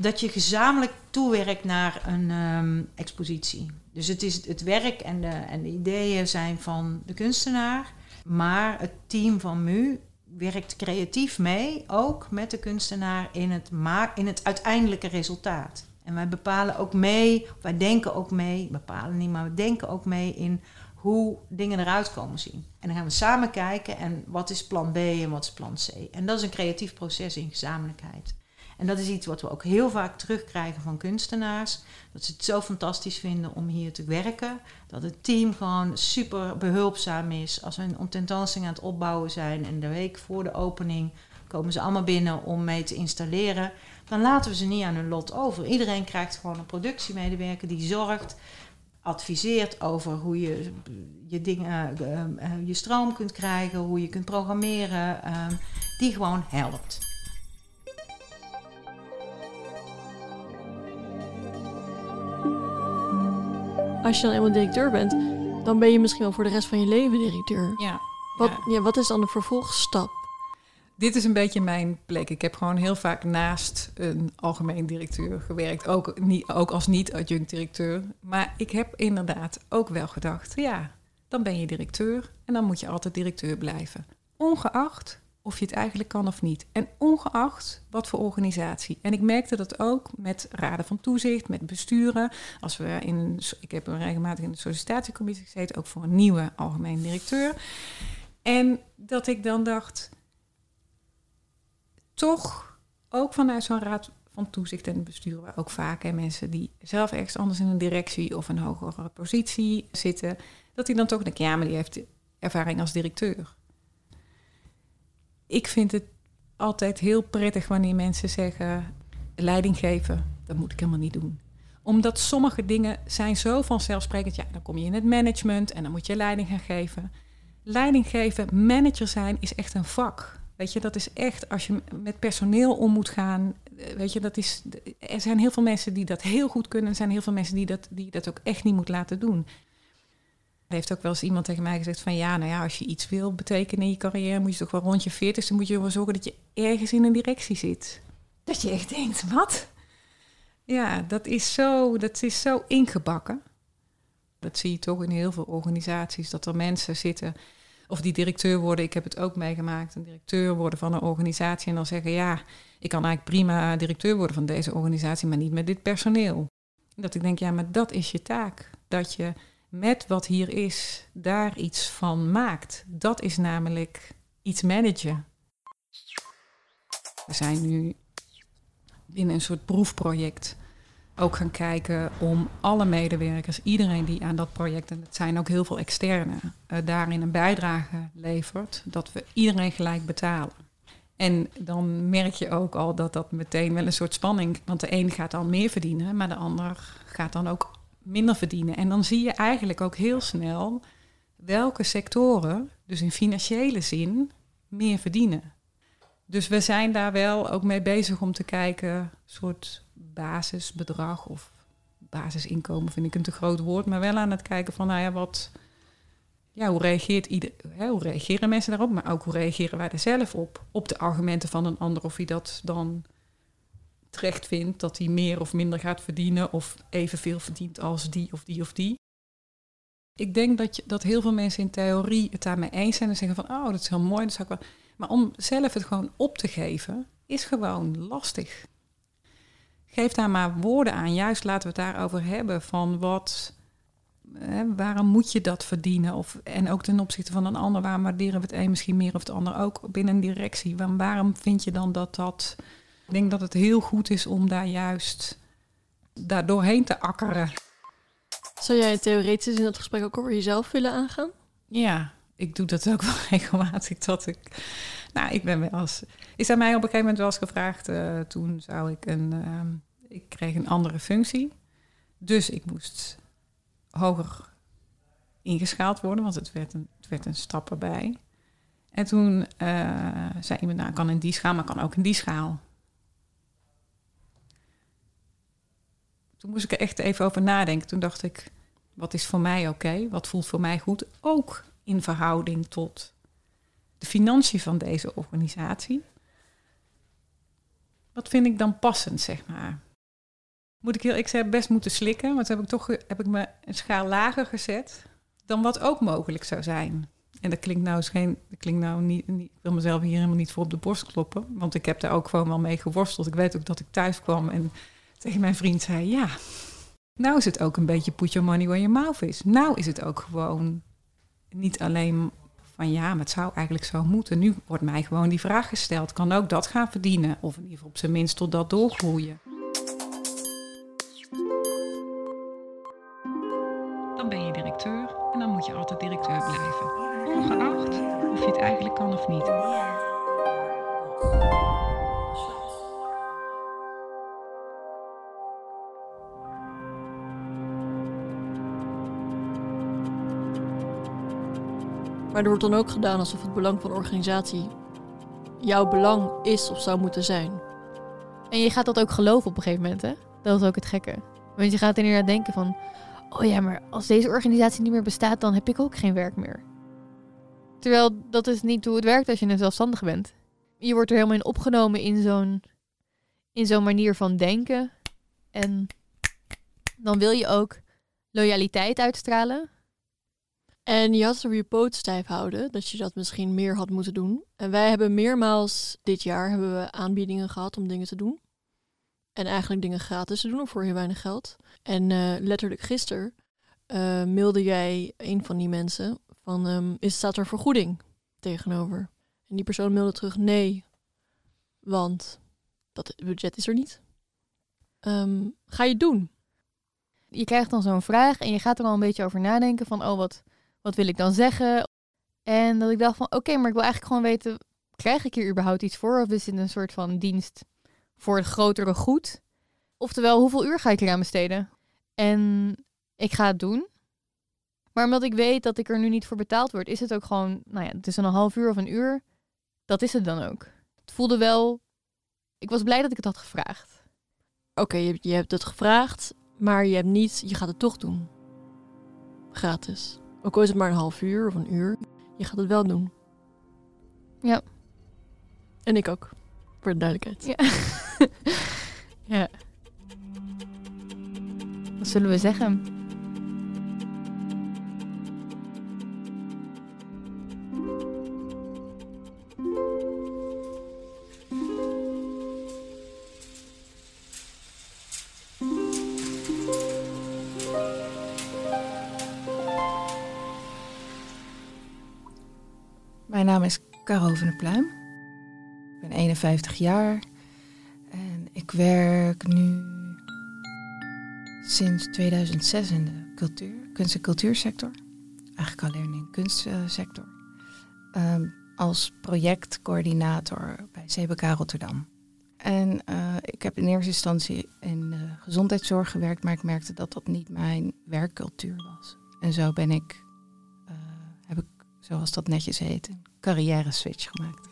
I: Dat je gezamenlijk toewerkt naar een ehm, expositie. Dus het is het werk en de, en de ideeën zijn van de kunstenaar. Maar het team van MU werkt creatief mee, ook met de kunstenaar, in het, ma- in het uiteindelijke resultaat. En wij bepalen ook mee, wij denken ook mee, bepalen niet, maar we denken ook mee in hoe dingen eruit komen zien. En dan gaan we samen kijken en wat is plan B en wat is plan C. En dat is een creatief proces in gezamenlijkheid. En dat is iets wat we ook heel vaak terugkrijgen van kunstenaars. Dat ze het zo fantastisch vinden om hier te werken. Dat het team gewoon super behulpzaam is. Als we een tentoonstelling aan het opbouwen zijn en de week voor de opening komen ze allemaal binnen om mee te installeren. Dan laten we ze niet aan hun lot over. Iedereen krijgt gewoon een productiemedewerker die zorgt, adviseert over hoe je je, dingen, eh, eh, je stroom kunt krijgen, hoe je kunt programmeren. eh, die gewoon helpt.
B: Als je dan eenmaal directeur bent, dan ben je misschien wel voor de rest van je leven directeur.
H: Ja.
B: Wat,
H: Ja.
B: ja, wat is dan de vervolgstap?
H: Dit is een beetje mijn plek. Ik heb gewoon heel vaak naast een algemeen directeur gewerkt. Ook, niet, ook als niet-adjunct directeur. Maar ik heb inderdaad ook wel gedacht... ja, dan ben je directeur en dan moet je altijd directeur blijven. Ongeacht of je het eigenlijk kan of niet. En ongeacht wat voor organisatie. En ik merkte dat ook met raden van toezicht, met besturen. Als we in ik heb regelmatig in de sollicitatiecommissie gezeten, ook voor een nieuwe algemeen directeur. En dat ik dan dacht, toch ook vanuit zo'n raad van toezicht en bestuur, waar ook vaak mensen die zelf ergens anders in een directie of een hogere positie zitten, dat die dan toch denken, ja, maar die heeft ervaring als directeur. Ik vind het altijd heel prettig wanneer mensen zeggen, leiding geven, dat moet ik helemaal niet doen omdat sommige dingen zijn zo vanzelfsprekend. Ja, dan kom je in het management en dan moet je leiding gaan geven. Leiding geven, manager zijn, is echt een vak. Weet je, dat is echt als je met personeel om moet gaan. eh, Weet je, dat is. Er zijn heel veel mensen die dat heel goed kunnen. Er zijn heel veel mensen die dat, die dat ook echt niet moet laten doen. Er heeft ook wel eens iemand tegen mij gezegd: van ja, nou ja, als je iets wil betekenen in je carrière, moet je toch wel rond je 40 dan moet je ervoor zorgen dat je ergens in een directie zit. Dat je echt denkt: wat? Ja, dat is zo, dat is zo ingebakken. Dat zie je toch in heel veel organisaties, dat er mensen zitten of die directeur worden. Ik heb het ook meegemaakt, een directeur worden van een organisatie en dan zeggen ja, ik kan eigenlijk prima directeur worden van deze organisatie, maar niet met dit personeel. Dat ik denk ja, maar dat is je taak. Dat je met wat hier is, daar iets van maakt. Dat is namelijk iets managen. We zijn nu in een soort proefproject ook gaan kijken om alle medewerkers, iedereen die aan dat project, en het zijn ook heel veel externe, uh, daarin een bijdrage levert, dat we iedereen gelijk betalen. En dan merk je ook al dat dat meteen wel een soort spanning, want de een gaat dan meer verdienen, maar de ander gaat dan ook minder verdienen. En dan zie je eigenlijk ook heel snel welke sectoren, dus in financiële zin, meer verdienen. Dus we zijn daar wel ook mee bezig om te kijken, soort basisbedrag of basisinkomen vind ik een te groot woord, maar wel aan het kijken van, nou ja, wat, ja, hoe, reageert ieder, hè, hoe reageren mensen daarop, maar ook hoe reageren wij er zelf op, op de argumenten van een ander, of hij dat dan terecht vindt, dat hij meer of minder gaat verdienen, of evenveel verdient als die of die of die. Ik denk dat, je, dat heel veel mensen in theorie het daarmee eens zijn en zeggen van, oh, dat is heel mooi, dat zou ik wel... Maar om zelf het gewoon op te geven, is gewoon lastig. Geef daar maar woorden aan. Juist laten we het daarover hebben. Van wat, hè, waarom moet je dat verdienen? Of, en ook ten opzichte van een ander, waarom waarderen we het een misschien meer of het ander ook binnen een directie? Waarom, waarom vind je dan dat dat. Ik denk dat het heel goed is om daar juist daar doorheen te akkeren.
B: Zou jij theoretisch in dat gesprek ook over jezelf willen aangaan?
H: Ja, ik doe dat ook wel regelmatig. Dat ik, nou, ik ben wel eens. Is aan mij op een gegeven moment wel eens gevraagd. Uh, toen zou ik een. Uh, ik kreeg een andere functie. Dus ik moest hoger ingeschaald worden, want het werd een, het werd een stap erbij. En toen uh, zei iemand, nou, kan in die schaal, maar kan ook in die schaal. Toen moest ik er echt even over nadenken. Toen dacht ik, wat is voor mij oké? Wat voelt voor mij goed? Ook in verhouding tot de financiën van deze organisatie. Wat vind ik dan passend, zeg maar? Moet ik heel, ik zei best moeten slikken, want heb ik toch heb ik me een schaal lager gezet dan wat ook mogelijk zou zijn. En dat klinkt nou, geen, dat klinkt nou niet, ik wil mezelf hier helemaal niet voor op de borst kloppen, want ik heb daar ook gewoon wel mee geworsteld. Ik weet ook dat ik thuis kwam en tegen mijn vriend zei, ja, nou is het ook een beetje put your money where your mouth is. Nou is het ook gewoon niet alleen van ja, maar het zou eigenlijk zo moeten. Nu wordt mij gewoon die vraag gesteld. Kan ook dat gaan verdienen? Of in ieder geval op zijn minst tot dat doorgroeien. En dan moet je altijd directeur blijven. Ongeacht of je het eigenlijk kan of niet.
B: Maar er wordt dan ook gedaan alsof het belang van de organisatie jouw belang is of zou moeten zijn.
C: En je gaat dat ook geloven op een gegeven moment, hè? Dat is ook het gekke. Want je gaat inderdaad denken van... Oh ja, maar als deze organisatie niet meer bestaat, dan heb ik ook geen werk meer. Terwijl dat is niet hoe het werkt als je een zelfstandige bent. Je wordt er helemaal in opgenomen in zo'n, in zo'n manier van denken. En dan wil je ook loyaliteit uitstralen.
B: En je had je poot stijf houden, dat je dat misschien meer had moeten doen. En wij hebben meermaals dit jaar hebben we aanbiedingen gehad om dingen te doen. En eigenlijk dingen gratis te doen voor heel weinig geld. En eh, letterlijk gisteren eh, mailde jij een van die mensen van, ehm, is, staat er vergoeding tegenover? En die persoon mailde terug, nee, want dat budget is er niet. Ehm, ga je het doen?
C: Je krijgt dan zo'n vraag en je gaat er al een beetje over nadenken van, oh, wat, wat wil ik dan zeggen? En dat ik dacht van, oké, maar ik wil eigenlijk gewoon weten, krijg ik hier überhaupt iets voor? Of is dit een soort van dienst voor het grotere goed? Oftewel, hoeveel uur ga ik eraan besteden? En ik ga het doen. Maar omdat ik weet dat ik er nu niet voor betaald word, is het ook gewoon, nou ja, het is een half uur of een uur. Dat is het dan ook. Het voelde wel, ik was blij dat ik het had gevraagd.
B: Oké, je, je hebt het gevraagd, maar je hebt niet, je gaat het toch doen. Gratis. Ook al is het maar een half uur of een uur, je gaat het wel doen.
C: Ja.
B: En ik ook, voor de duidelijkheid.
C: Ja. ja. Wat zullen we zeggen?
J: Mijn naam is Caro van der Pluim. Ben 51 jaar en ik werk nu sinds 2006 in de cultuur, kunst- en cultuursector. Eigenlijk alleen in de kunstsector. Ehm, als projectcoördinator bij CBK Rotterdam. En eh, ik heb in eerste instantie in de gezondheidszorg gewerkt, maar ik merkte dat dat niet mijn werkcultuur was. En zo ben ik, eh, heb ik, zoals dat netjes heet, een carrière switch gemaakt.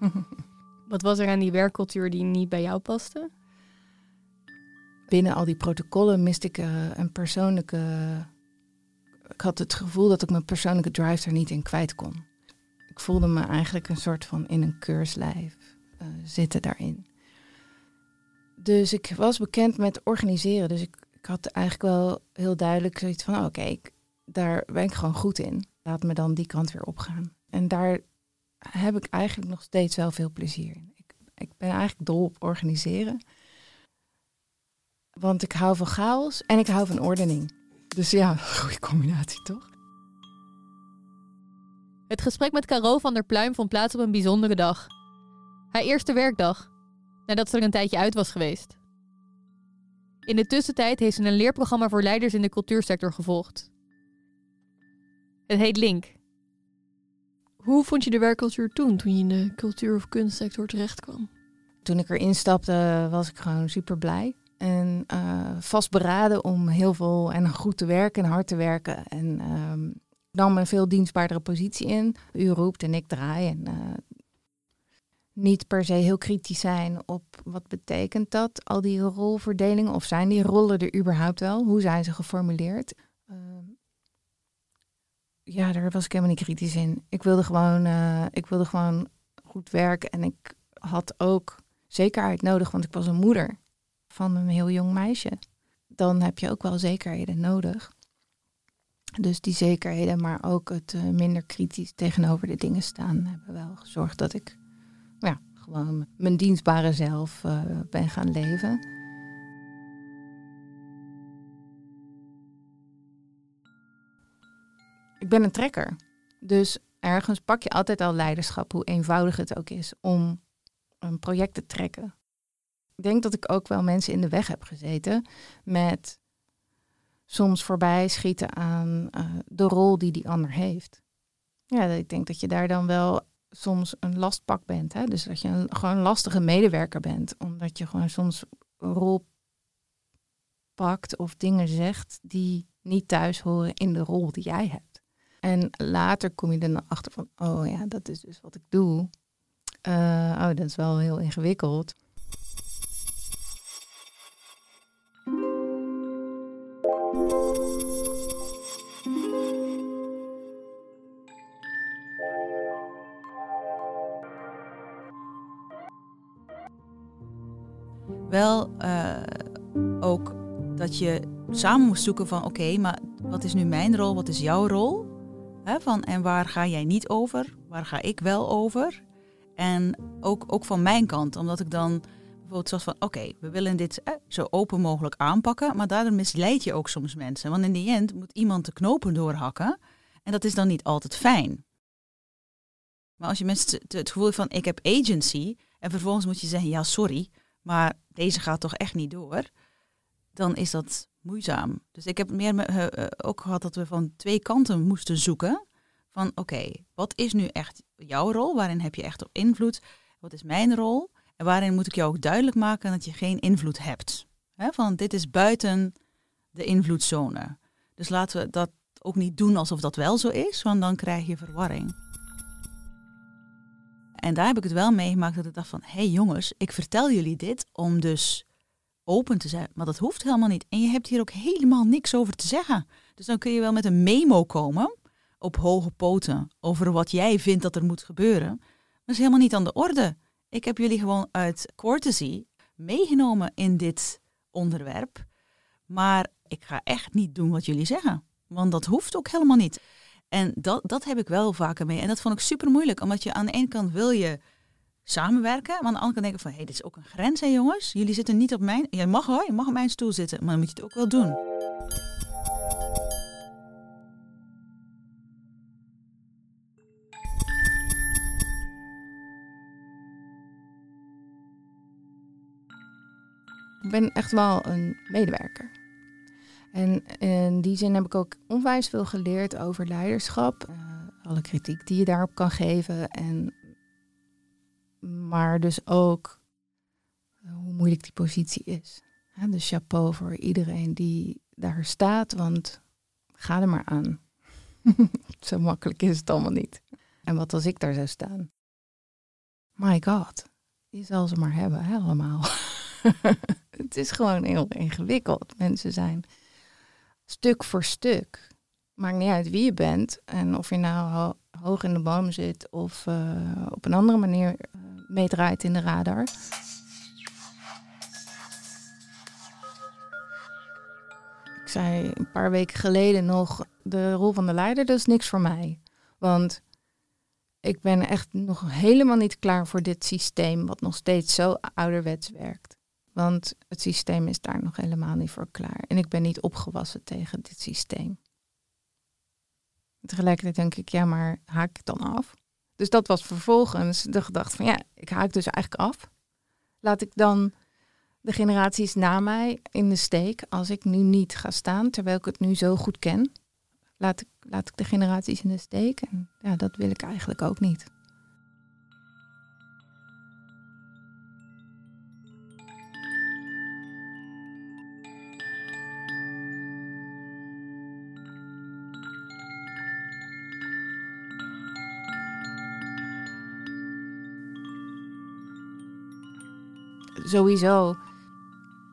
C: Wat was er aan die werkcultuur die niet bij jou paste?
J: binnen al die protocollen miste ik eh, een persoonlijke. Ik had het gevoel dat ik mijn persoonlijke drive er niet in kwijt kon. Ik voelde me eigenlijk een soort van in een keurslijf eh, zitten daarin. Dus ik was bekend met organiseren. Dus ik, had eigenlijk wel heel duidelijk zoiets van: oké, ik- daar ben ik gewoon goed in. Laat me dan die kant weer opgaan. En daar heb ik eigenlijk nog steeds wel veel plezier in. Ik, ik ben eigenlijk dol op organiseren. Want ik hou van chaos en ik hou van ordening. Dus ja, goede combinatie toch?
C: Het gesprek met Caro van der Pluim vond plaats op een bijzondere dag. Haar eerste werkdag, nadat ze er een tijdje uit was geweest. In de tussentijd heeft ze een leerprogramma voor leiders in de cultuursector gevolgd. Het heet Link.
B: Hoe vond je de werkcultuur toen, toen je in de cultuur- of kunstsector terecht kwam?
J: Toen ik erin stapte, was ik gewoon super blij. En eh, vastberaden om heel veel en goed te werken en hard te werken. En ehm, ik nam een veel dienstbaardere positie in. U roept en ik draai. En eh, niet per se heel kritisch zijn op wat betekent dat, al die rolverdelingen. Of zijn die rollen er überhaupt wel? Hoe zijn ze geformuleerd? Ehm, ja, daar was ik helemaal niet kritisch in. Ik wilde gewoon, eh, ik wilde gewoon goed werken. En ik had ook zekerheid nodig, want ik was een moeder van een heel jong meisje. Dan heb je ook wel zekerheden nodig. Dus die zekerheden, maar ook het eh, minder kritisch tegenover de dingen staan, hebben wel gezorgd dat ik ja, gewoon mijn dienstbare zelf eh, ben gaan leven. Ik ben een trekker. Dus ergens pak je altijd al leiderschap, hoe eenvoudig het ook is, om een project te trekken. Ik denk dat ik ook wel mensen in de weg heb gezeten met soms voorbij schieten aan eh, de rol die die ander heeft. Ja, ik denk dat je daar dan wel soms een lastpak bent. Hè? Dus dat je een, gewoon een lastige medewerker bent, omdat je gewoon soms een rol pakt of dingen zegt die niet thuis horen in de rol die jij hebt. En later kom je er dan achter van, oh ja, dat is dus wat ik doe. Eh, oh, dat is wel heel ingewikkeld.
A: Wel eh, ook dat je samen moest zoeken van oké, maar wat is nu mijn rol, wat is jouw rol? Van, en waar ga jij niet over? Waar ga ik wel over? En ook, ook van mijn kant, omdat ik dan bijvoorbeeld zoals van... oké, we willen dit eh, zo open mogelijk aanpakken... maar daardoor misleid je ook soms mensen. Want in die end moet iemand de knopen doorhakken... en dat is dan niet altijd fijn. Maar als je mensen het gevoel van... ik heb agency... en vervolgens moet je zeggen, ja, sorry... maar deze gaat toch echt niet door... dan is dat moeizaam. Dus ik heb meer eh, ook gehad dat we van twee kanten moesten zoeken. Van oké, wat is nu echt jouw rol? Waarin heb je echt op invloed? Wat is mijn rol? En waarin moet ik jou ook duidelijk maken dat je geen invloed hebt? Hè, van dit is buiten de invloedzone. Dus laten we dat ook niet doen alsof dat wel zo is, want dan krijg je verwarring. En daar heb ik het wel meegemaakt dat ik dacht van, hé hey jongens, ik vertel jullie dit om dus open te zijn. Maar dat hoeft helemaal niet. En je hebt hier ook helemaal niks over te zeggen. Dus dan kun je wel met een memo komen op hoge poten over wat jij vindt dat er moet gebeuren. Dat is helemaal niet aan de orde. Ik heb jullie gewoon uit courtesy meegenomen in dit onderwerp. Maar ik ga echt niet doen wat jullie zeggen. Want dat hoeft ook helemaal niet. En dat, dat heb ik wel vaker mee. En dat vond ik super moeilijk. Omdat je aan de ene kant wil je samenwerken. Aan de andere kant denk ik van, hé, hey, dit is ook een grens, hè jongens. Jullie zitten niet op mijn... Je mag hoor, je mag op mijn stoel zitten. Maar dan moet je het ook wel doen.
J: Ik ben echt wel een medewerker. En in die zin heb ik ook onwijs veel geleerd over leiderschap. Eh, alle kritiek die je daarop kan geven. En, maar dus ook eh, hoe moeilijk die positie is. Ja, dus chapeau voor iedereen die daar staat, want ga er maar aan. Zo makkelijk is het allemaal niet. En wat als ik daar zou staan? My god, die zal ze maar hebben, hè, allemaal. het is gewoon heel ingewikkeld. Mensen zijn stuk voor stuk. Maakt niet uit wie je bent en of je nou hoog in de boom zit of uh, op een andere manier uh, meedraait in de radar. Ik zei een paar weken geleden nog, de rol van de leider, is niks voor mij. Want ik ben echt nog helemaal niet klaar voor dit systeem, wat nog steeds zo ouderwets werkt. Want het systeem is daar nog helemaal niet voor klaar. En ik ben niet opgewassen tegen dit systeem. Tegelijkertijd denk ik, ja, maar haak ik dan af? Dus dat was vervolgens de gedachte van, ja, ik haak dus eigenlijk af. Laat ik dan de generaties na mij in de steek als ik nu niet ga staan, terwijl ik het nu zo goed ken. Laat ik, laat ik de generaties in de steek. En ja, dat wil ik eigenlijk ook niet. Sowieso,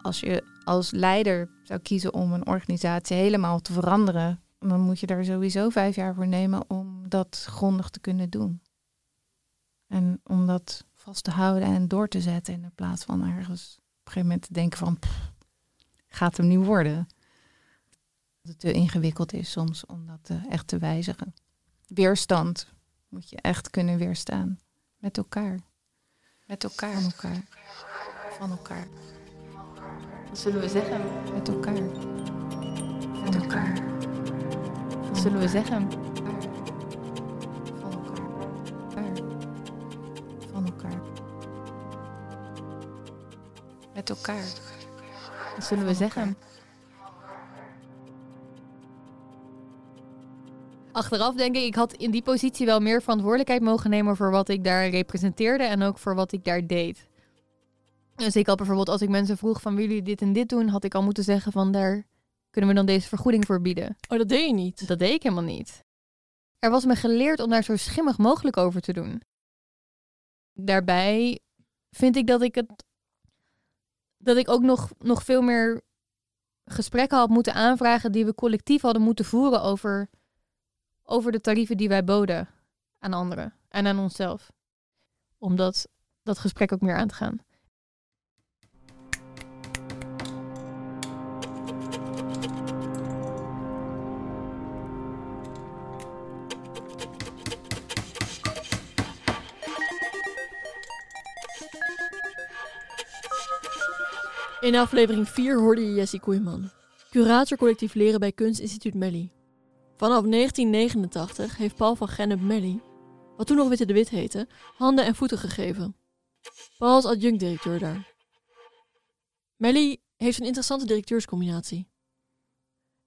J: als je als leider zou kiezen om een organisatie helemaal te veranderen, dan moet je daar sowieso vijf jaar voor nemen om dat grondig te kunnen doen. En om dat vast te houden en door te zetten in plaats van ergens op een gegeven moment te denken van, gaat hem niet worden. Dat het te ingewikkeld is soms om dat uh, echt te wijzigen. Weerstand moet je echt kunnen weerstaan. Met elkaar. Met elkaar. Elkaar van elkaar.
C: Wat zullen we zeggen?
J: Met elkaar.
C: Met elkaar. Wat zullen we zeggen?
J: Van elkaar. Van elkaar. Met elkaar.
C: Wat zullen we zeggen? Achteraf denk ik, ik had in die positie wel meer verantwoordelijkheid mogen nemen voor wat ik daar representeerde en ook voor wat ik daar deed. Dus ik had bijvoorbeeld, als ik mensen vroeg van willen jullie dit en dit doen, had ik al moeten zeggen van daar kunnen we dan deze vergoeding voor bieden.
B: Oh, dat deed je niet?
C: Dat deed ik helemaal niet. Er was me geleerd om daar zo schimmig mogelijk over te doen. Daarbij vind ik dat ik het dat ik ook nog, nog veel meer gesprekken had moeten aanvragen die we collectief hadden moeten voeren over, over de tarieven die wij boden aan anderen en aan onszelf. Om dat, dat gesprek ook meer aan te gaan.
B: In aflevering 4 hoorde je Jessie Koeiman, curator collectief leren bij Kunstinstituut Melly. Vanaf 1989 heeft Paul van Gennep Melly, wat toen nog Witte de Wit heette, handen en voeten gegeven. Paul is adjunct-directeur daar. Melly heeft een interessante directeurscombinatie.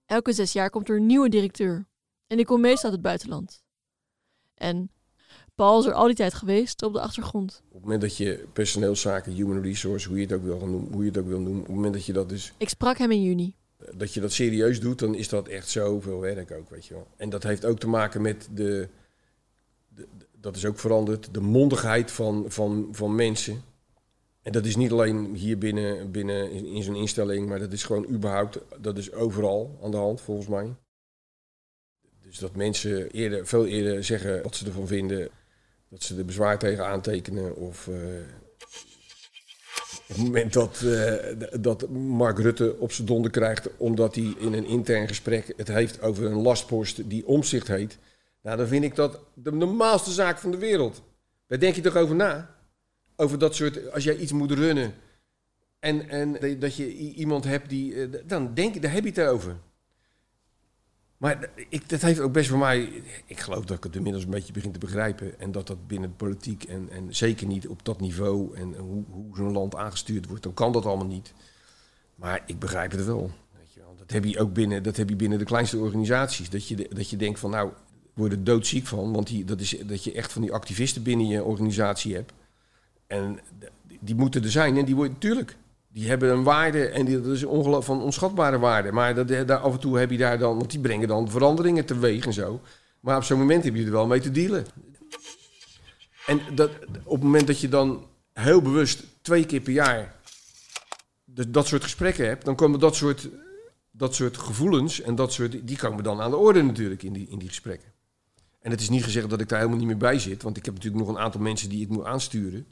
B: Elke zes jaar komt er een nieuwe directeur en die komt meestal uit het buitenland. En Paul is er al die tijd geweest op de achtergrond.
K: Op het moment dat je personeelszaken, human resource, hoe je het ook wil noemen, hoe je het ook wil noemen, op het moment dat je dat dus
B: Ik sprak hem in juni.
K: dat je dat serieus doet, dan is dat echt zoveel werk ook, weet je wel. En dat heeft ook te maken met de, de- de- dat is ook veranderd, de mondigheid van, van, van mensen. En dat is niet alleen hier binnen, binnen in, in zo'n instelling, maar dat is gewoon überhaupt, dat is overal aan de hand volgens mij. Dus dat mensen eerder, veel eerder zeggen wat ze ervan vinden, dat ze er bezwaar tegen aantekenen of... eh, op het moment dat, eh, dat Mark Rutte op zijn donder krijgt omdat hij in een intern gesprek het heeft over een lastpost die omzicht heet, nou, dan vind ik dat de normaalste zaak van de wereld. Daar denk je toch over na? Over dat soort, als jij iets moet runnen en, en dat je iemand hebt die, eh, dan denk daar heb je het over. Maar ik, dat heeft ook best voor mij. Ik geloof dat ik het inmiddels een beetje begin te begrijpen. En dat dat binnen politiek en, en zeker niet op dat niveau. en hoe, hoe zo'n land aangestuurd wordt, dan kan dat allemaal niet. Maar ik begrijp het wel. Weet je wel. Dat, heb je ook binnen, dat heb je binnen de kleinste organisaties. Dat je, dat je denkt van nou, word er doodziek van. Want die, dat is dat je echt van die activisten binnen je organisatie hebt. En die moeten er zijn. En die worden natuurlijk. Die hebben een waarde en die, dat is ongeloof van onschatbare waarde. Maar dat, daar, af en toe heb je daar dan, want die brengen dan veranderingen teweeg en zo. Maar op zo'n moment heb je er wel mee te dealen. En dat, op het moment dat je dan heel bewust twee keer per jaar dat soort gesprekken hebt, dan komen dat soort, dat soort gevoelens en dat soort, die komen dan aan de orde natuurlijk in die, in die gesprekken. En het is niet gezegd dat ik daar helemaal niet meer bij zit, want ik heb natuurlijk nog een aantal mensen die ik moet aansturen.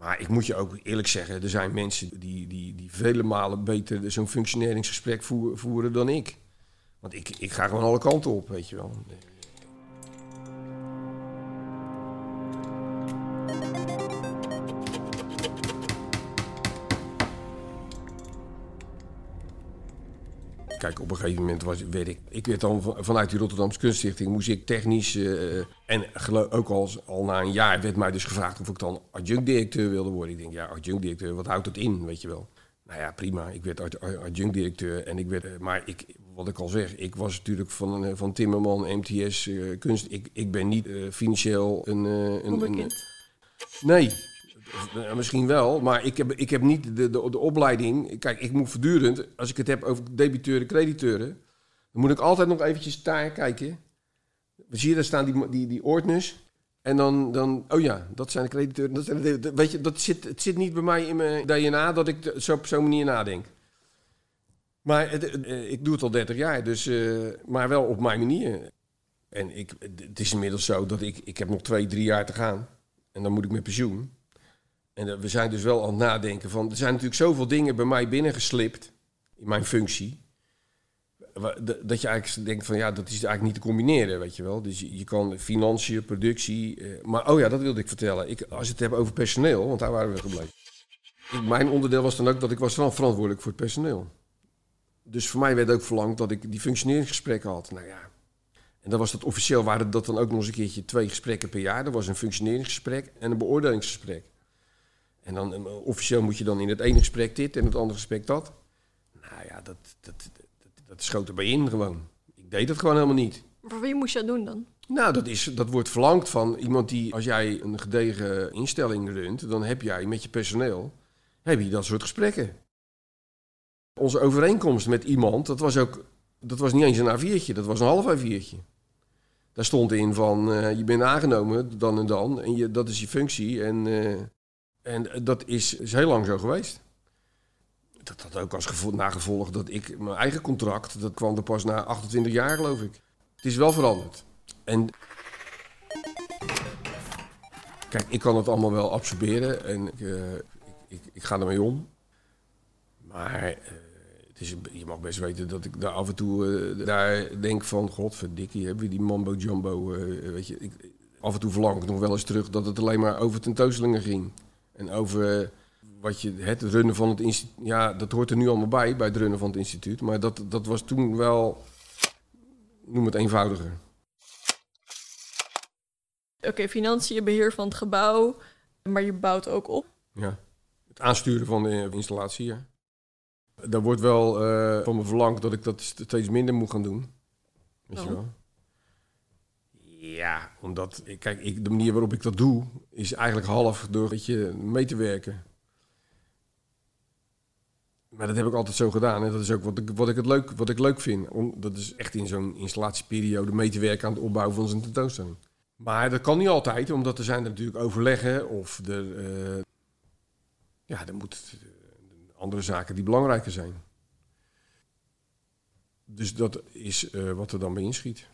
K: Maar ik moet je ook eerlijk zeggen, er zijn mensen die, die, die vele malen beter zo'n functioneringsgesprek voeren, dan ik. Want ik, ik ga gewoon alle kanten op, weet je wel. Kijk, op een gegeven moment was, werd ik... Ik werd dan van- vanuit die Rotterdamse Kunststichting... moest ik technisch... eh, en ook al, al na een jaar werd mij dus gevraagd... of ik dan adjunct-directeur wilde worden. Ik denk, ja, adjunct-directeur, wat houdt dat in, weet je wel? Nou ja, prima. Ik werd ad- adjunct-directeur en ik werd... eh, Maar ik, wat ik al zeg, ik was natuurlijk van, van Timmerman, MTS, eh, kunst... Ik, ik ben niet financieel een... een, een. Nee, misschien wel, maar ik heb, ik heb niet de, de, de opleiding. Kijk, ik moet voortdurend, als ik het heb over debiteuren, crediteuren, dan moet ik altijd nog eventjes daar kijken. Zie je, daar staan die, die, die ordners. En dan, dan, oh ja, dat zijn de crediteuren. Dat zijn de, weet je, dat zit, het zit niet bij mij in mijn DNA dat ik zo op zo'n manier nadenk. Maar eh, ik doe het al 30 jaar, dus, eh, maar wel op mijn manier. En ik, het is inmiddels zo dat ik, ik heb nog twee, drie jaar te gaan. En dan moet ik met pensioen. En eh, we zijn dus wel aan het nadenken van... Er zijn natuurlijk zoveel dingen bij mij binnengeslipt in mijn functie. Dat je eigenlijk denkt van ja, dat is eigenlijk niet te combineren, weet je wel. Dus je, kan financiën, productie... eh, maar oh ja, dat wilde ik vertellen. Ik, als je het hebt over personeel, want daar waren we gebleven. Mijn onderdeel was dan ook dat ik was wel verantwoordelijk voor het personeel. Dus voor mij werd ook verlangd dat ik die functioneringsgesprekken had. Nou ja, en dan was dat officieel, waren dat dan ook nog eens een keertje twee gesprekken per jaar. Er was een functioneringsgesprek en een beoordelingsgesprek. En dan eh, officieel moet je dan in het ene gesprek dit en het andere gesprek dat. Nou ja, dat, dat, dat, dat schoot erbij in gewoon. Ik deed dat gewoon helemaal niet.
B: Voor wie moest je dat doen dan?
K: Nou, dat, is, dat wordt verlangd van iemand die, als jij een gedegen instelling runt, dan heb jij met je personeel, heb je dat soort gesprekken. Onze overeenkomst met iemand, dat was ook, dat was niet eens een A4'tje, dat was een half A4'tje. Daar stond in van, eh, je bent aangenomen, dan en dan, en je, dat is je functie. En, eh, en dat is, heel lang zo geweest. Dat had ook als gevolg, nagevolg dat ik mijn eigen contract, dat kwam er pas na 28 jaar geloof ik. Het is wel veranderd. En kijk, ik kan het allemaal wel absorberen en ik, eh, ik, ik, ik ga ermee om. Maar eh, het is, je mag best weten dat ik daar af en toe eh, daar denk van... Godverdikkie, hebben we die mambo jumbo, eh, weet je. Af en toe verlang ik nog wel eens terug dat het alleen maar over tentoonstellingen ging. En over wat je, het runnen van het instituut, ja, dat hoort er nu allemaal bij, bij het runnen van het instituut. Maar dat, dat was toen wel, noem het eenvoudiger.
B: Oké, financiën, beheer van het gebouw, maar je bouwt ook op.
K: Ja. Het aansturen van de installatie, ja. Daar wordt wel eh, van me verlangd dat ik dat steeds minder moet gaan doen. Weet je
B: Waarom?
K: wel? Ja, omdat, kijk, ik, de manier waarop ik dat doe, is eigenlijk half door een beetje mee te werken. Maar dat heb ik altijd zo gedaan. En dat is ook wat ik, wat ik, het leuk, wat ik leuk vind. Om, dat is echt in zo'n installatieperiode mee te werken aan het opbouwen van zijn tentoonstelling. Maar dat kan niet altijd, omdat er zijn er natuurlijk overleggen of er, eh, ja, er moeten andere zaken die belangrijker zijn. Dus dat is eh, wat er dan bij inschiet.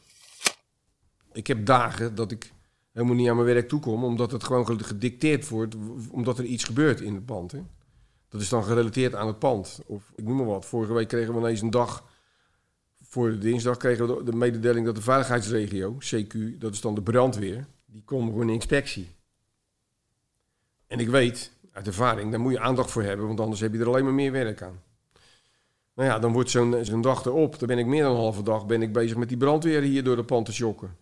K: Ik heb dagen dat ik helemaal niet aan mijn werk toekom, omdat het gewoon gedicteerd wordt, omdat er iets gebeurt in het pand. Hè. Dat is dan gerelateerd aan het pand. Of ik noem maar wat. Vorige week kregen we ineens een dag. Voor de dinsdag kregen we de- de mededeling dat de veiligheidsregio, CQ, dat is dan de brandweer, die komt voor een inspectie. En ik weet uit ervaring, daar moet je aandacht voor hebben, want anders heb je er alleen maar meer werk aan. Nou ja, dan wordt zo'n dag erop, dan ben ik meer dan een halve dag ben ik bezig met die brandweer hier door de pand te jokken.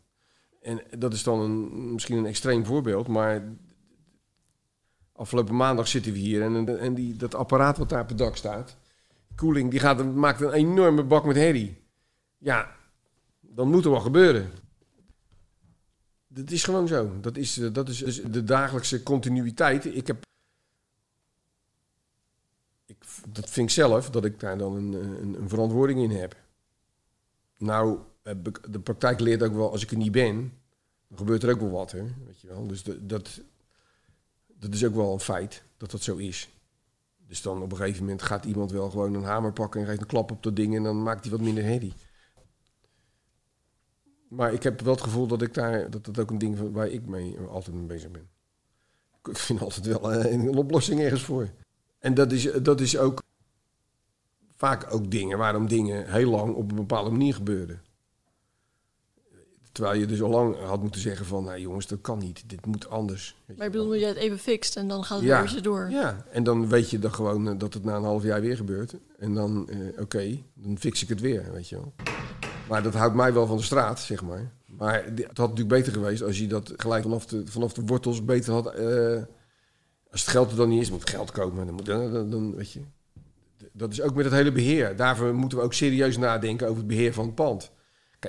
K: En dat is dan een, misschien een extreem voorbeeld, maar afgelopen maandag zitten we hier en, en die, dat apparaat wat daar op het dak staat, koeling, die gaat, maakt een enorme bak met herrie. Ja, dan moet er wat gebeuren. Dat is gewoon zo. Dat is, eh, dat is dus de dagelijkse continuïteit. Ik heb. Ik, dat vind ik zelf dat ik daar dan een, een, een verantwoording in heb. Nou, de praktijk leert ook wel, als ik er niet ben, dan gebeurt er ook wel wat. Hè, weet je wel. Dus dat, dat, is ook wel een feit dat dat zo is. Dus dan op een gegeven moment gaat iemand wel gewoon een hamer pakken en geeft een klap op dat ding en dan maakt hij wat minder herrie. Maar ik heb wel het gevoel dat ik daar, dat dat ook een ding waar ik mee altijd mee bezig ben. Ik vind altijd wel eh, een oplossing ergens voor. En dat is, dat is ook vaak ook dingen waarom dingen heel lang op een bepaalde manier gebeuren. Terwijl je dus al lang had moeten zeggen van, nou jongens, dat kan niet, dit moet anders.
B: Maar ik bedoel, je het even fixt en dan gaat het
K: Ja.
B: weer eventjes door.
K: Ja, en dan weet je dan gewoon eh, dat het na een half jaar weer gebeurt. En dan, eh, oké, dan fix ik het weer, weet je wel. Maar dat houdt mij wel van de straat, zeg maar. Maar het had natuurlijk beter geweest als je dat gelijk vanaf de, vanaf de wortels beter had. eh, als het geld er dan niet is, moet geld komen. Dan, moet, dan, dan, dan, weet je. Dat is ook met het hele beheer. Daarvoor moeten we ook serieus nadenken over het beheer van het pand.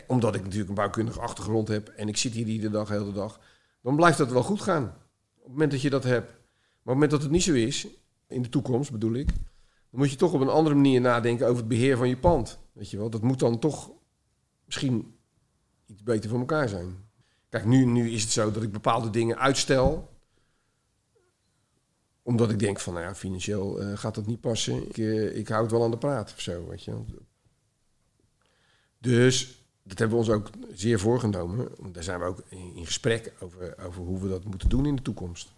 K: Omdat ik natuurlijk een bouwkundige achtergrond heb en ik zit hier iedere dag, hele dag, dan blijft dat wel goed gaan. Op het moment dat je dat hebt. Maar op het moment dat het niet zo is, in de toekomst bedoel ik, dan moet je toch op een andere manier nadenken over het beheer van je pand. Weet je wel, dat moet dan toch misschien iets beter voor elkaar zijn. Kijk, nu, nu is het zo dat ik bepaalde dingen uitstel. Omdat ik denk van, nou ja, financieel eh, gaat dat niet passen. Ik, eh, ik hou het wel aan de praat of zo, weet je. Dus dat hebben we ons ook zeer voorgenomen. Daar zijn we ook in gesprek over, over hoe we dat moeten doen in de toekomst.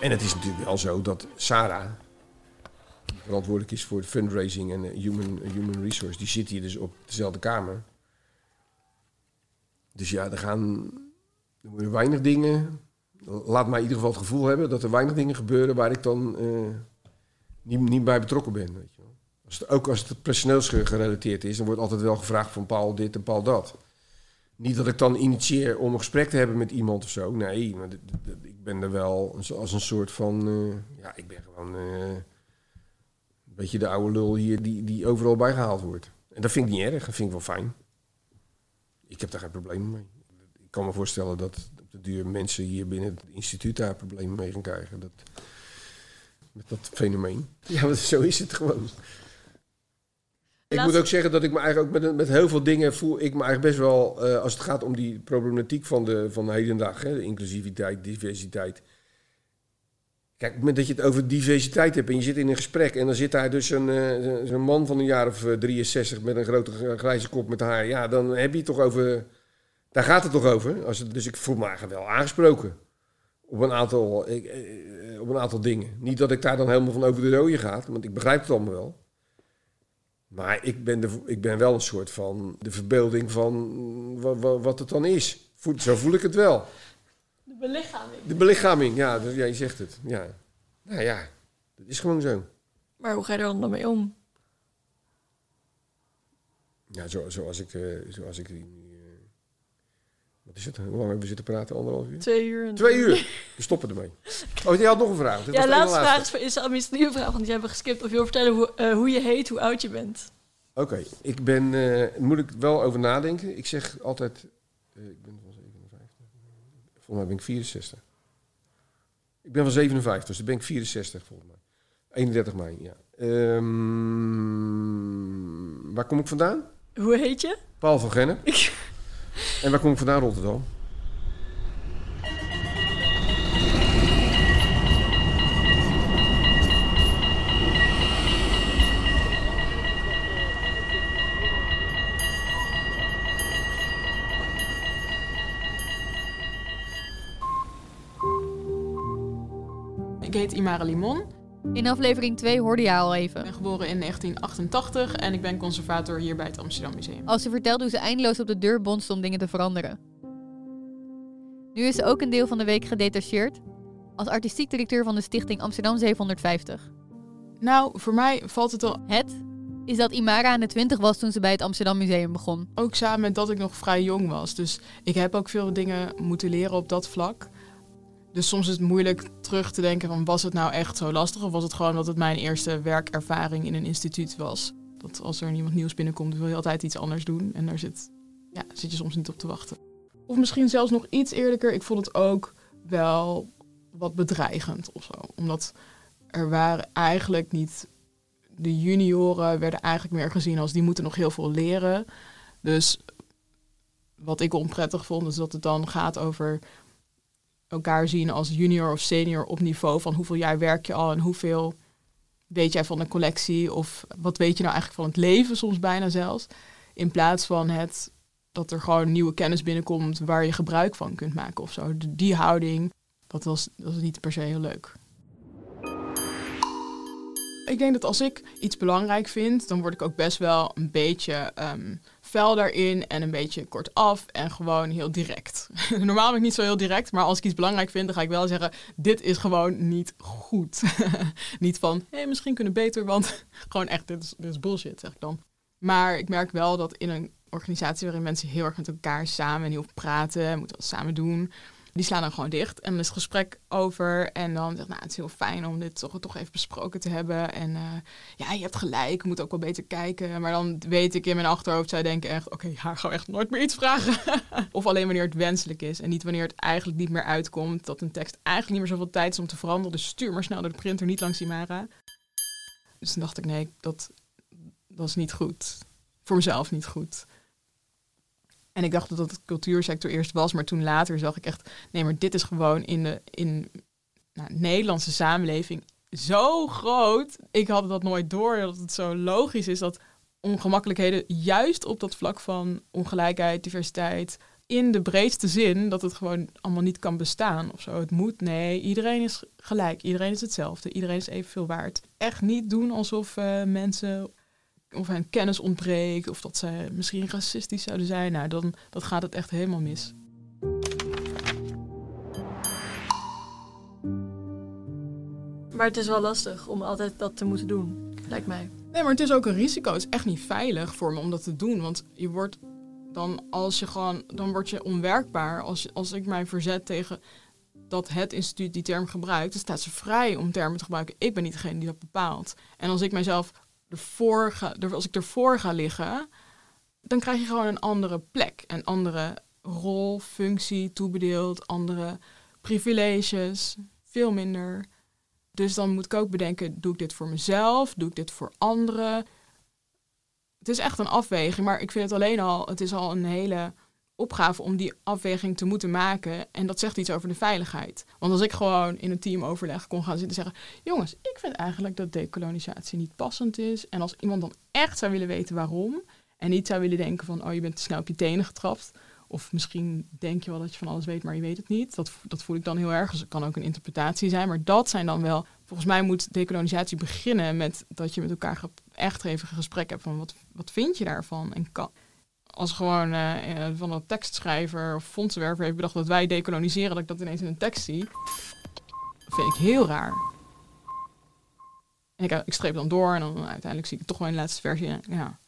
K: En het is natuurlijk wel zo dat Sarah, die verantwoordelijk is voor fundraising en human, human resource, die zit hier dus op dezelfde kamer. Dus ja, er gaan er weinig dingen. Laat mij in ieder geval het gevoel hebben dat er weinig dingen gebeuren waar ik dan eh, niet, niet bij betrokken ben. Weet je wel. Als het, ook als het personeelsgerelateerd is, dan wordt altijd wel gevraagd van Paul dit en Paul dat. Niet dat ik dan initieer om een gesprek te hebben met iemand of zo. Nee, maar ik ben er wel als- een soort van... eh, ja, ik ben gewoon eh, een beetje de oude lul hier die, die overal bijgehaald wordt. En dat vind ik niet erg, dat vind ik wel fijn. Ik heb daar geen probleem mee. Ik kan me voorstellen dat de duur mensen hier binnen het instituut daar problemen mee gaan krijgen. Dat, met dat fenomeen. Ja, maar zo is het gewoon. Ik moet ook zeggen dat ik me eigenlijk ook met, met heel veel dingen voel ik me eigenlijk best wel, eh, als het gaat om die problematiek van de, van de hedendag, hè, de inclusiviteit, diversiteit. Kijk, op het moment dat je het over diversiteit hebt en je zit in een gesprek en dan zit daar dus een, eh, zo'n man van een jaar of eh, 63 met een grote grijze kop met haar, ja, dan heb je het toch over, daar gaat het toch over. Als het, dus ik voel me eigenlijk wel aangesproken op een aantal, ik, eh, op een aantal dingen. Niet dat ik daar dan helemaal van over de rode ga, want ik begrijp het allemaal wel. Maar ik ben, de, ik ben wel een soort van de verbeelding van wa- wa- wat het dan is. Voel- Zo voel ik het wel.
B: De belichaming.
K: De belichaming, ja, dus, ja je zegt het. Ja. Nou ja, dat is gewoon zo.
B: Maar hoe ga je er dan mee om?
K: Ja, zo, zoals ik, eh, zoals ik eh, wat is het? Hoe lang hebben we zitten praten? Anderhalf uur?
B: Twee uur. en-
K: Twee uur. We stoppen ermee. Oh, je had nog een vraag. Dit
B: Ja,
K: was de
B: laatste vraag is, voor- is een administratieve vraag, want die hebben we geskipt. Of je wil vertellen hoe, eh, hoe je heet, hoe oud je bent.
K: Oké, ik ben... eh moet ik wel over nadenken. Ik zeg altijd... eh, ik ben van 57. Volgens mij ben ik 64. Ik ben van 57, dus dan ben ik 64 volgens mij. 31 mei, ja. Ehm, waar kom ik vandaan?
B: Hoe heet je?
K: Paul van Gennep. en waar kom ik vandaan? Rotterdam.
L: Ik heet Imara Limon.
C: In aflevering 2 hoorde je al
L: Ik
C: even.
L: ben geboren in 1988 en ik ben conservator hier bij het Amsterdam Museum.
C: Als ze vertelde hoe ze eindeloos op de deur bonste om dingen te veranderen. Nu is ze ook een deel van de week gedetacheerd als artistiek directeur van de stichting Amsterdam 750.
L: Nou, voor mij valt het al
C: Het is dat Imara aan de 20 was toen ze bij het Amsterdam Museum begon.
L: ook samen met dat ik nog vrij jong was. Dus ik heb ook veel dingen moeten leren op dat vlak. Dus soms is het moeilijk terug te denken van was het nou echt zo lastig of was het gewoon dat het mijn eerste werkervaring in een instituut was. Dat als er niemand nieuws binnenkomt wil je altijd iets anders doen en daar zit, ja, zit je soms niet op te wachten. Of misschien zelfs nog iets eerlijker, ik vond het ook wel wat bedreigend of zo. Omdat er waren eigenlijk niet, de junioren werden eigenlijk meer gezien als die moeten nog heel veel leren. Dus wat ik onprettig vond, is dat het dan gaat over elkaar zien als junior of senior op niveau van hoeveel jaar werk je al en hoeveel weet jij van de collectie of wat weet je nou eigenlijk van het leven, soms bijna zelfs. In plaats van het dat er gewoon nieuwe kennis binnenkomt waar je gebruik van kunt maken of zo. Die houding, dat was, dat was niet per se heel leuk. Ik denk dat als ik iets belangrijk vind, dan word ik ook best wel een beetje ehm fel daarin en een beetje kortaf en gewoon heel direct. Normaal ben ik niet zo heel direct, maar als ik iets belangrijk vind, dan ga ik wel zeggen: dit is gewoon niet goed. niet van, hé, misschien kunnen beter, want gewoon echt, dit is, dit is bullshit, zeg ik dan. Maar ik merk wel dat in een organisatie waarin mensen heel erg met elkaar samen en heel veel praten, en moeten wat samen doen, die slaan dan gewoon dicht. En dan is gesprek over. En dan zegt, nou, het is heel fijn om dit toch, toch even besproken te hebben. En eh, ja, je hebt gelijk, moet ook wel beter kijken. Maar dan weet ik in mijn achterhoofd, zij denken echt, oké, ga gewoon echt nooit meer iets vragen. of alleen wanneer het wenselijk is. En niet wanneer het eigenlijk niet meer uitkomt. Dat een tekst eigenlijk niet meer zoveel tijd is om te veranderen. Dus stuur maar snel door de printer, niet langs Imara. Dus toen dacht ik, nee, dat, dat is niet goed. Voor mezelf niet goed. En ik dacht dat dat de cultuursector eerst was, maar toen later zag ik echt, nee, maar dit is gewoon in de in, nou, Nederlandse samenleving zo groot. Ik had dat nooit door, dat het zo logisch is dat ongemakkelijkheden juist op dat vlak van ongelijkheid, diversiteit, in de breedste zin, dat het gewoon allemaal niet kan bestaan of zo. Het moet, nee, iedereen is gelijk, iedereen is hetzelfde, iedereen is evenveel waard. Echt niet doen alsof eh, mensen of hen kennis ontbreekt of dat ze misschien racistisch zouden zijn. Nou, dan dat gaat het echt helemaal mis.
B: Maar het is wel lastig om altijd dat te moeten doen, lijkt mij.
L: Nee, maar het is ook een risico. Het is echt niet veilig voor me om dat te doen. Want je wordt dan, als je gewoon, dan word je onwerkbaar. Als, je- als ik mij verzet tegen dat het instituut die term gebruikt, dan staat ze vrij om termen te gebruiken. Ik ben niet degene die dat bepaalt. En als ik mijzelf ervoor ga, als ik ervoor ga liggen, dan krijg je gewoon een andere plek. Een andere rol, functie, toebedeeld, andere privileges. Veel minder. Dus dan moet ik ook bedenken, doe ik dit voor mezelf? Doe ik dit voor anderen? Het is echt een afweging, maar ik vind het alleen al, het is al een hele opgave om die afweging te moeten maken. En dat zegt iets over de veiligheid. Want als ik gewoon in een teamoverleg kon gaan zitten en zeggen, jongens, ik vind eigenlijk dat dekolonisatie niet passend is. En als iemand dan echt zou willen weten waarom, en niet zou willen denken van, oh, je bent te snel op je tenen getrapt. Of misschien denk je wel dat je van alles weet, maar je weet het niet. Dat, dat voel ik dan heel erg. Dus het kan ook een interpretatie zijn. Maar dat zijn dan wel... Volgens mij moet dekolonisatie beginnen met dat je met elkaar echt even een gesprek heb van wat, wat vind je daarvan? En kan, als gewoon eh, eh, van een tekstschrijver of fondsenwerver heeft bedacht dat wij decoloniseren, dat ik dat ineens in een tekst zie, vind ik heel raar. Ik, ik streep dan door en dan uiteindelijk zie ik het toch wel in de laatste versie. Ja.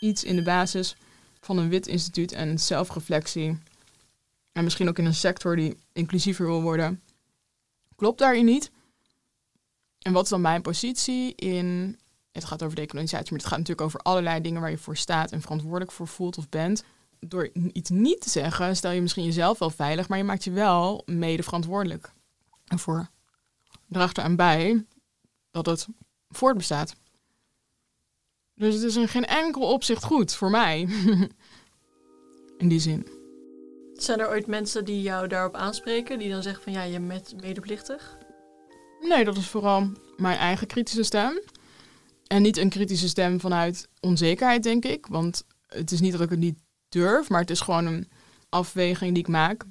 L: Iets in de basis van een wit instituut en zelfreflectie. En misschien ook in een sector die inclusiever wil worden. Klopt daarin niet? En wat is dan mijn positie in... Het gaat over decolonisatie, maar het gaat natuurlijk over allerlei dingen waar je voor staat en verantwoordelijk voor voelt of bent. Door iets niet te zeggen, stel je misschien jezelf wel veilig, maar je maakt je wel mede verantwoordelijk. En voor draagt eraan bij dat het voortbestaat. Dus het is in geen enkel opzicht goed voor mij. in die zin.
B: Zijn er ooit mensen die jou daarop aanspreken, die dan zeggen van ja, je bent medeplichtig?
L: Nee, dat is vooral mijn eigen kritische stem. En niet een kritische stem vanuit onzekerheid, denk ik. Want het is niet dat ik het niet durf, maar het is gewoon een afweging die ik maak.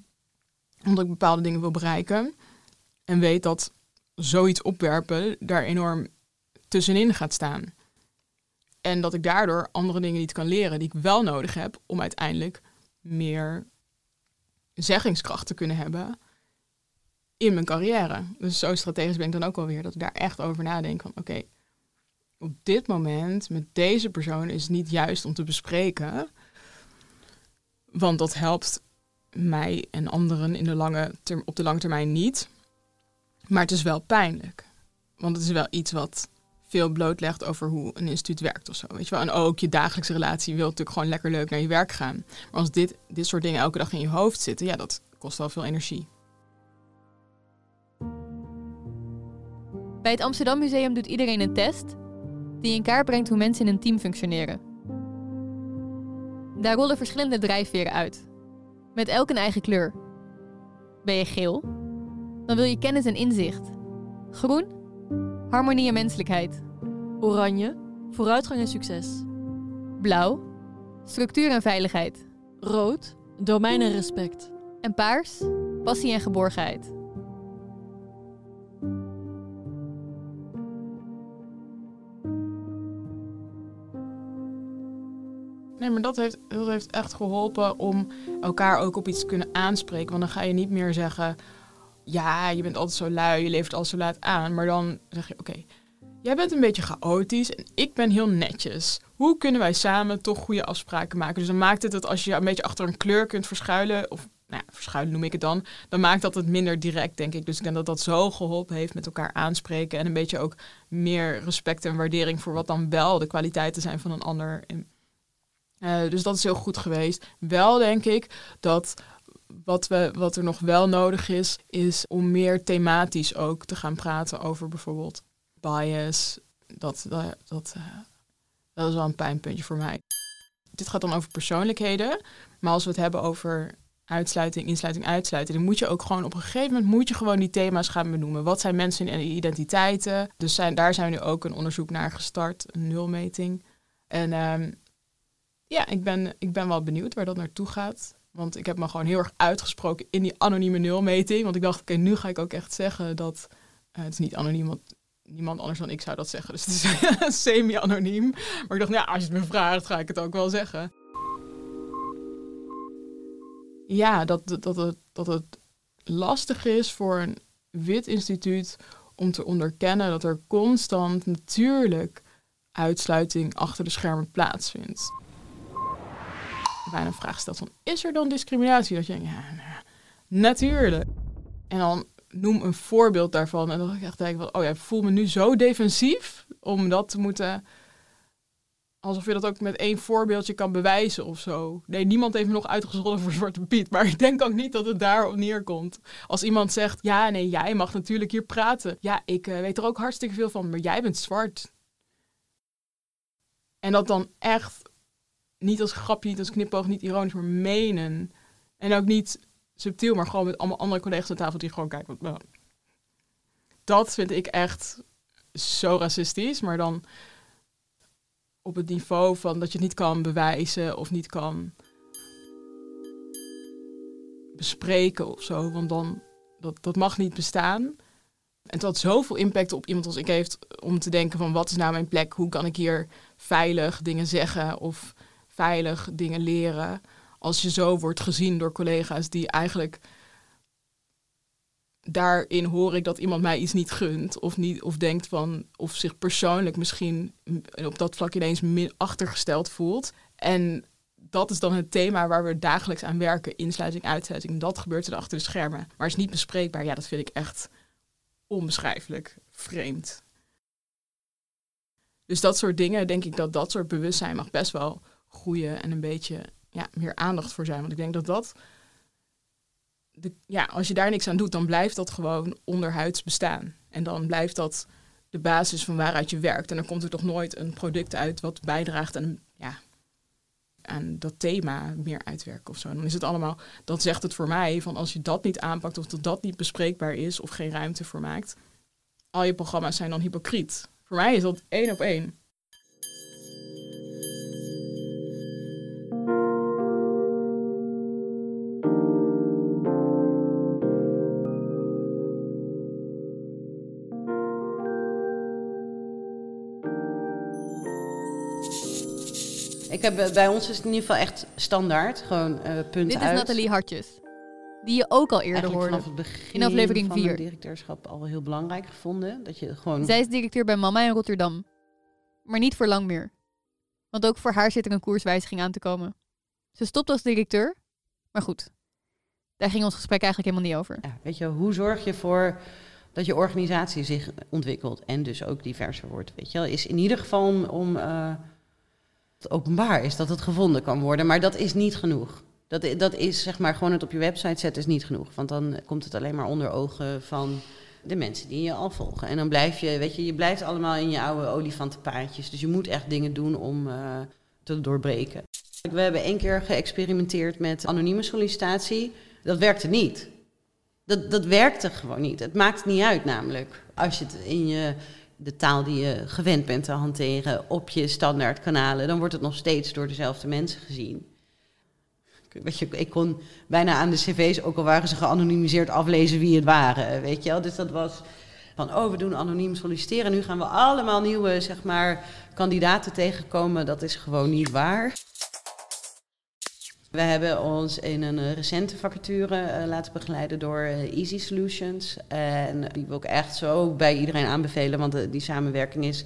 L: Omdat ik bepaalde dingen wil bereiken. En weet dat zoiets opwerpen daar enorm tussenin gaat staan. En dat ik daardoor andere dingen niet kan leren die ik wel nodig heb om uiteindelijk meer zeggingskracht te kunnen hebben in mijn carrière. Dus zo strategisch ben ik dan ook alweer dat ik daar echt over nadenk van oké, op dit moment met deze persoon is het niet juist om te bespreken, want dat helpt mij en anderen in de lange op de lange termijn niet. Maar het is wel pijnlijk. Want het is wel iets wat veel blootlegt over hoe een instituut werkt of zo. Weet je wel? En ook je dagelijkse relatie wil natuurlijk gewoon lekker leuk naar je werk gaan. Maar als dit, dit soort dingen elke dag in je hoofd zitten, ja, dat kost wel veel energie.
C: Bij het Amsterdam Museum doet iedereen een test die in kaart brengt hoe mensen in een team functioneren. Daar rollen verschillende drijfveren uit, met elk een eigen kleur. Ben je geel? Dan wil je kennis en inzicht. Groen? Harmonie en menselijkheid.
B: Oranje, vooruitgang en succes.
C: Blauw? Structuur en veiligheid.
B: Rood, domein en respect.
C: En paars? Passie en geborgenheid.
L: Nee, maar dat heeft, heeft echt geholpen om elkaar ook op iets te kunnen aanspreken. Want dan ga je niet meer zeggen, ja, je bent altijd zo lui, je levert altijd zo laat aan. Maar dan zeg je, oké, jij bent een beetje chaotisch en ik ben heel netjes. Hoe kunnen wij samen toch goede afspraken maken? Dus dan maakt het dat als je een beetje achter een kleur kunt verschuilen, of nou ja, verschuilen noem ik het dan, dan maakt dat het minder direct, denk ik. Dus ik denk dat dat zo geholpen heeft met elkaar aanspreken en een beetje ook meer respect en waardering voor wat dan wel de kwaliteiten zijn van een ander. Uh, dus dat is heel goed geweest. Wel denk ik dat wat, we, wat er nog wel nodig is, is om meer thematisch ook te gaan praten over bijvoorbeeld bias. Dat, dat, dat, uh, dat is wel een pijnpuntje voor mij. Dit gaat dan over persoonlijkheden. Maar als we het hebben over uitsluiting, insluiting, uitsluiting, dan moet je ook gewoon op een gegeven moment moet je gewoon die thema's gaan benoemen. Wat zijn mensen en identiteiten? Dus zijn, daar zijn we nu ook een onderzoek naar gestart, een nulmeting. En um, ja, ik ben, ik ben wel benieuwd waar dat naartoe gaat. Want ik heb me gewoon heel erg uitgesproken in die anonieme nulmeting. Want ik dacht, oké, nu ga ik ook echt zeggen dat... Uh, het is niet anoniem, want niemand anders dan ik zou dat zeggen. Dus het is semi-anoniem. Maar ik dacht, nou, als je het me vraagt, ga ik het ook wel zeggen. Ja, dat, dat, het, dat het lastig is voor een wit instituut om te onderkennen dat er constant natuurlijk uitsluiting achter de schermen plaatsvindt bijna een vraag stelt van, is er dan discriminatie? Dat je denkt, ja, nou, natuurlijk. En dan noem een voorbeeld daarvan. En dan ik echt denk van, oh ja, ik voel me nu zo defensief om dat te moeten... Alsof je dat ook met één voorbeeldje kan bewijzen of zo. Nee, niemand heeft me nog uitgescholden voor Zwarte Piet. Maar ik denk ook niet dat het daarop neerkomt. Als iemand zegt, ja, nee, jij mag natuurlijk hier praten. Ja, ik uh, weet er ook hartstikke veel van, maar jij bent zwart. En dat dan echt niet als grapje, niet als knipoog, niet ironisch, maar menen. En ook niet subtiel, maar gewoon met allemaal andere collega's aan tafel die gewoon kijken. Nou, dat vind ik echt zo racistisch, maar dan op het niveau van dat je het niet kan bewijzen of niet kan bespreken of zo, want dan dat, dat mag niet bestaan. En het had zoveel impact op iemand als ik heeft om te denken van wat is nou mijn plek? Hoe kan ik hier veilig dingen zeggen of veilig dingen leren? Als je zo wordt gezien door collega's die eigenlijk daarin hoor ik dat iemand mij iets niet gunt of niet of denkt van of zich persoonlijk misschien op dat vlak ineens achtergesteld voelt. En dat is dan het thema waar we dagelijks aan werken, insluiting, uitsluiting. Dat gebeurt er achter de schermen, maar is niet bespreekbaar. Ja, dat vind ik echt onbeschrijfelijk vreemd. Dus dat soort dingen, denk ik dat dat soort bewustzijn mag best wel groeien en een beetje ja, meer aandacht voor zijn. Want ik denk dat dat, de, ja, als je daar niks aan doet, dan blijft dat gewoon onderhuids bestaan. En dan blijft dat de basis van waaruit je werkt. En dan komt er toch nooit een product uit wat bijdraagt aan, ja, aan dat thema meer uitwerken of zo. Dan is het allemaal, dat zegt het voor mij, van als je dat niet aanpakt of dat dat niet bespreekbaar is of geen ruimte voor maakt, al je programma's zijn dan hypocriet. Voor mij is dat één op één.
M: Heb, eh, bij ons is het in ieder geval echt standaard. Gewoon uh, punt
C: Dit
M: uit.
C: is Nathalie Hartjes. Die je ook al eerder
M: Eigenlijk
C: hoorde.
M: vanaf het begin
C: in aflevering
M: van
C: 4.
M: mijn directeurschap al heel belangrijk gevonden. Dat je gewoon...
C: Zij is directeur bij Mama in Rotterdam. Maar niet voor lang meer. Want ook voor haar zit er een koerswijziging aan te komen. Ze stopt als directeur. Maar goed, daar ging ons gesprek eigenlijk helemaal niet over.
M: Ja, weet je, hoe zorg je ervoor dat je organisatie zich ontwikkelt en dus ook diverser wordt? Weet je is in ieder geval om, om eh, het openbaar is dat het gevonden kan worden, maar dat is niet genoeg. Dat, dat is zeg maar gewoon het op je website zetten is niet genoeg, want dan komt het alleen maar onder ogen van de mensen die je al volgen. En dan blijf je, weet je, je blijft allemaal in je oude olifantenpaadjes. Dus je moet echt dingen doen om uh, te doorbreken. We hebben één keer geëxperimenteerd met anonieme sollicitatie. Dat werkte niet. Dat, dat werkte gewoon niet. Het maakt niet uit namelijk. Als je het in je, de taal die je gewend bent te hanteren op je standaard kanalen, dan wordt het nog steeds door dezelfde mensen gezien. Weet je, ik kon bijna aan de cv's, ook al waren ze geanonimiseerd, aflezen wie het waren. Weet je wel? Dus dat was van, oh, we doen anoniem solliciteren. Nu gaan we allemaal nieuwe, zeg maar, kandidaten tegenkomen. Dat is gewoon niet waar. We hebben ons in een uh, recente vacature uh, laten begeleiden door uh, Easy Solutions. En die wil ik echt zo bij iedereen aanbevelen, want die samenwerking is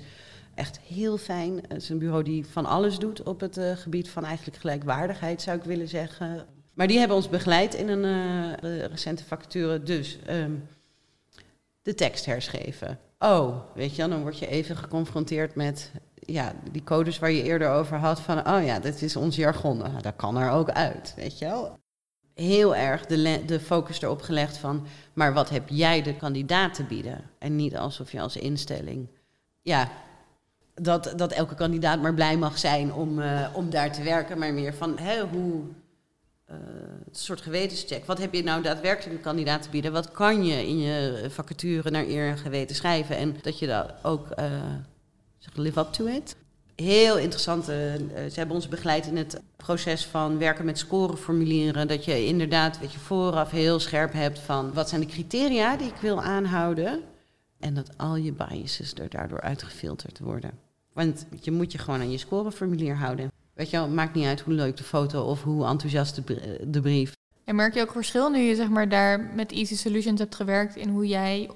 M: echt heel fijn. Het is een bureau die van alles doet op het gebied van eigenlijk gelijkwaardigheid, zou ik willen zeggen. Maar die hebben ons begeleid in een recente vacature. Dus um, de tekst herschreven. Oh, weet je, dan word je even geconfronteerd met ja, die codes waar je eerder over had van, oh ja, dit is ons jargon. Nou, dat kan er ook uit, weet je wel. Heel erg de, de focus erop gelegd van, maar wat heb jij de kandidaat te bieden? En niet alsof je als instelling, ja, dat, dat elke kandidaat maar blij mag zijn om, uh, om daar te werken, maar meer van, hè, hoe, uh, een soort gewetenscheck. Wat heb je nou daadwerkelijk een kandidaat te bieden? Wat kan je in je vacature naar eer en geweten schrijven? En dat je dat ook... Uh, live up to it. Heel interessant. Uh, ze hebben ons begeleid in het proces van werken met scoreformulieren. Dat je inderdaad weet je, vooraf heel scherp hebt van wat zijn de criteria die ik wil aanhouden. En dat al je biases er daardoor uitgefilterd worden. Want je moet je gewoon aan je scoreformulier houden. Weet je wel, het maakt niet uit hoe leuk de foto of hoe enthousiast de, de brief.
C: En merk je ook verschil nu je zeg maar, daar met Easy Solutions hebt gewerkt in hoe jij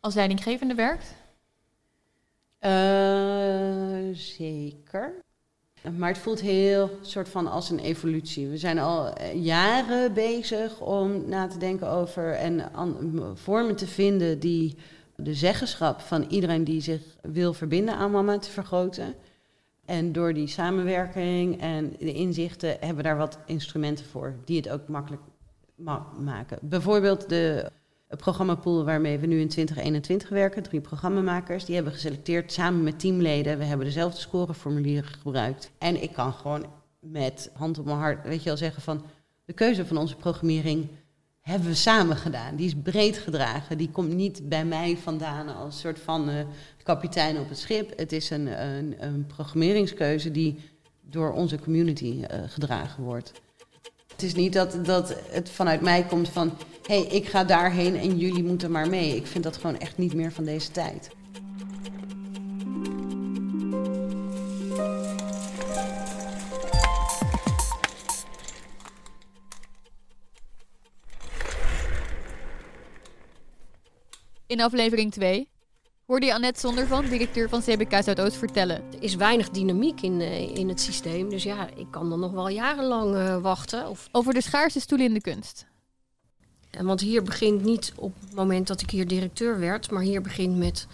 C: als leidinggevende werkt?
M: Uh, zeker. Maar het voelt heel soort van als een evolutie. We zijn al jaren bezig om na te denken over en vormen te vinden die de zeggenschap van iedereen die zich wil verbinden aan mama te vergroten. En door die samenwerking en de inzichten hebben we daar wat instrumenten voor die het ook makkelijk ma maken. Bijvoorbeeld de programmapool waarmee we nu in 2021 werken, drie programmamakers, die hebben geselecteerd samen met teamleden. We hebben dezelfde scoreformulieren gebruikt. En ik kan gewoon met hand op mijn hart, weet je wel, zeggen van de keuze van onze programmering hebben we samen gedaan. Die is breed gedragen. Die komt niet bij mij vandaan als soort van uh, kapitein op het schip. Het is een, een, een programmeringskeuze die door onze community uh, gedragen wordt. Het is niet dat, dat het vanuit mij komt van... hé, hey, ik ga daarheen en jullie moeten maar mee. Ik vind dat gewoon echt niet meer van deze tijd.
C: In aflevering 2 hoorde je Annette Zondervan, directeur van CBK Zuidoost, vertellen.
N: Er is weinig dynamiek in, uh, in het systeem. Dus ja, ik kan dan nog wel jarenlang uh, wachten. Of...
C: Over de schaarste stoelen in de kunst.
N: En want hier begint niet op het moment dat ik hier directeur werd, maar hier begint met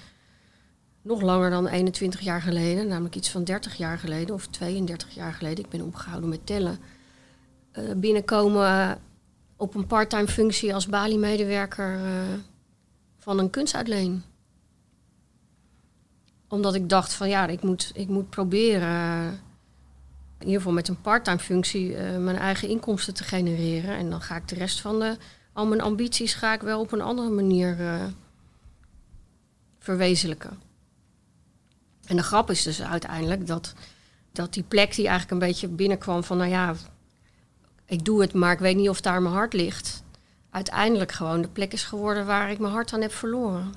N: nog langer dan 21 jaar geleden, namelijk iets van 30 jaar geleden of 32 jaar geleden. Ik ben opgehouden met tellen. Uh, binnenkomen op een parttime functie als Bali-medewerker van een kunstuitleen omdat ik dacht van ja, ik moet, ik moet proberen in ieder geval met een parttime functie uh, mijn eigen inkomsten te genereren. En dan ga ik de rest van de, al mijn ambities ga ik wel op een andere manier uh, verwezenlijken. En de grap is dus uiteindelijk dat, dat die plek die eigenlijk een beetje binnenkwam van nou ja, ik doe het, maar ik weet niet of daar mijn hart ligt. Uiteindelijk gewoon de plek is geworden waar ik mijn hart aan heb verloren.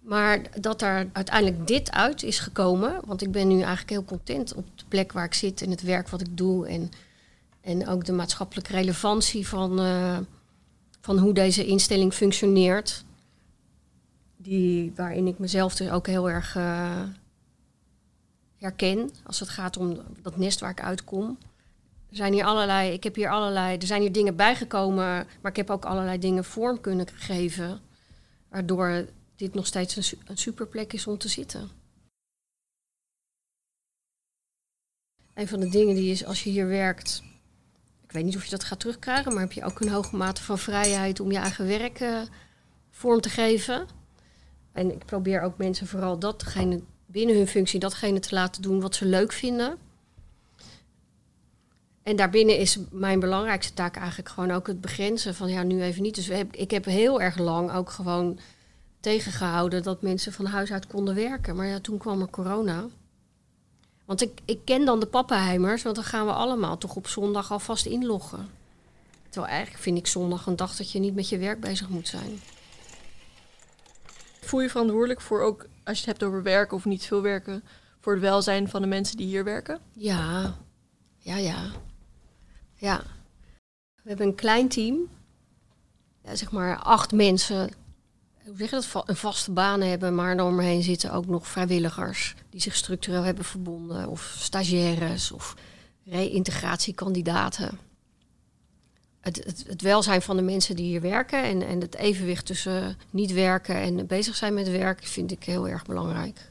N: Maar dat er uiteindelijk dit uit is gekomen, want ik ben nu eigenlijk heel content op de plek waar ik zit en het werk wat ik doe en, en ook de maatschappelijke relevantie van, uh, van hoe deze instelling functioneert. Die, waarin ik mezelf dus ook heel erg uh, herken als het gaat om dat nest waar ik uitkom. Er zijn hier allerlei, ik heb hier allerlei, er zijn hier dingen bijgekomen, maar ik heb ook allerlei dingen vorm kunnen geven. Waardoor dit nog steeds een, superplek is om te zitten. Een van de dingen die is als je hier werkt, ik weet niet of je dat gaat terugkrijgen, maar heb je ook een hoge mate van vrijheid om je eigen werk vorm te geven. En ik probeer ook mensen vooral datgene binnen hun functie, datgene te laten doen wat ze leuk vinden. En daarbinnen is mijn belangrijkste taak eigenlijk gewoon ook het begrenzen van ja, nu even niet. Dus ik heb heel erg lang ook gewoon tegengehouden dat mensen van huis uit konden werken. Maar ja, toen kwam er corona. Want ik, ik ken dan de pappenheimers, want dan gaan we allemaal toch op zondag alvast inloggen. Terwijl eigenlijk vind ik zondag een dag dat je niet met je werk bezig moet zijn.
B: Voel je verantwoordelijk voor ook, als je het hebt over werken of niet veel werken, voor het welzijn van de mensen die hier werken?
N: Ja, ja, ja. Ja. We hebben een klein team. Zeg maar acht mensen hoe zeg je dat, een vaste baan hebben, maar dan omheen zitten ook nog vrijwilligers die zich structureel hebben verbonden, of stagiaires of reïntegratiekandidaten. Het, het, het, welzijn van de mensen die hier werken en, en het evenwicht tussen niet werken en bezig zijn met werk vind ik heel erg belangrijk.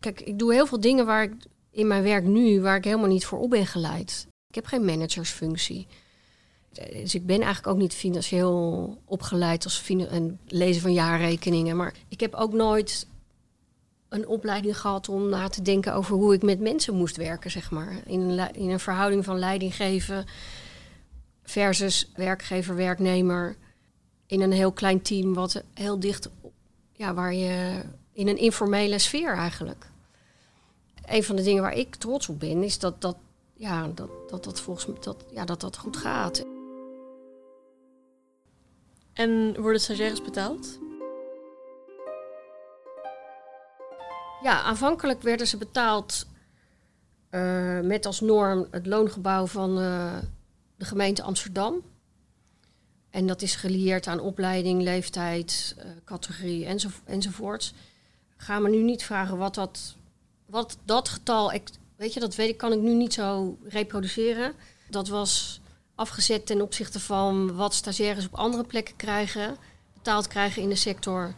N: Kijk, ik doe heel veel dingen waar ik in mijn werk nu, waar ik helemaal niet voor op ben geleid. Ik heb geen managersfunctie. Dus ik ben eigenlijk ook niet financieel opgeleid als een lezen van jaarrekeningen. Maar ik heb ook nooit een opleiding gehad om na te denken over hoe ik met mensen moest werken, zeg maar. In een, in een verhouding van leiding geven versus werkgever-werknemer. In een heel klein team, wat heel dicht, ja, waar je in een informele sfeer eigenlijk. Een van de dingen waar ik trots op ben, is dat dat, ja, dat, dat, dat volgens mij dat, ja, dat, dat goed gaat.
B: En worden stagiaires betaald?
N: Ja, aanvankelijk werden ze betaald uh, met als norm het loongebouw van uh, de gemeente Amsterdam. En dat is gelieerd aan opleiding, leeftijd, uh, categorie enzo enzovoorts. Ga me nu niet vragen wat dat, wat dat getal, weet je, dat weet ik, kan ik nu niet zo reproduceren. Dat was afgezet ten opzichte van wat stagiaires op andere plekken krijgen, betaald krijgen in de sector,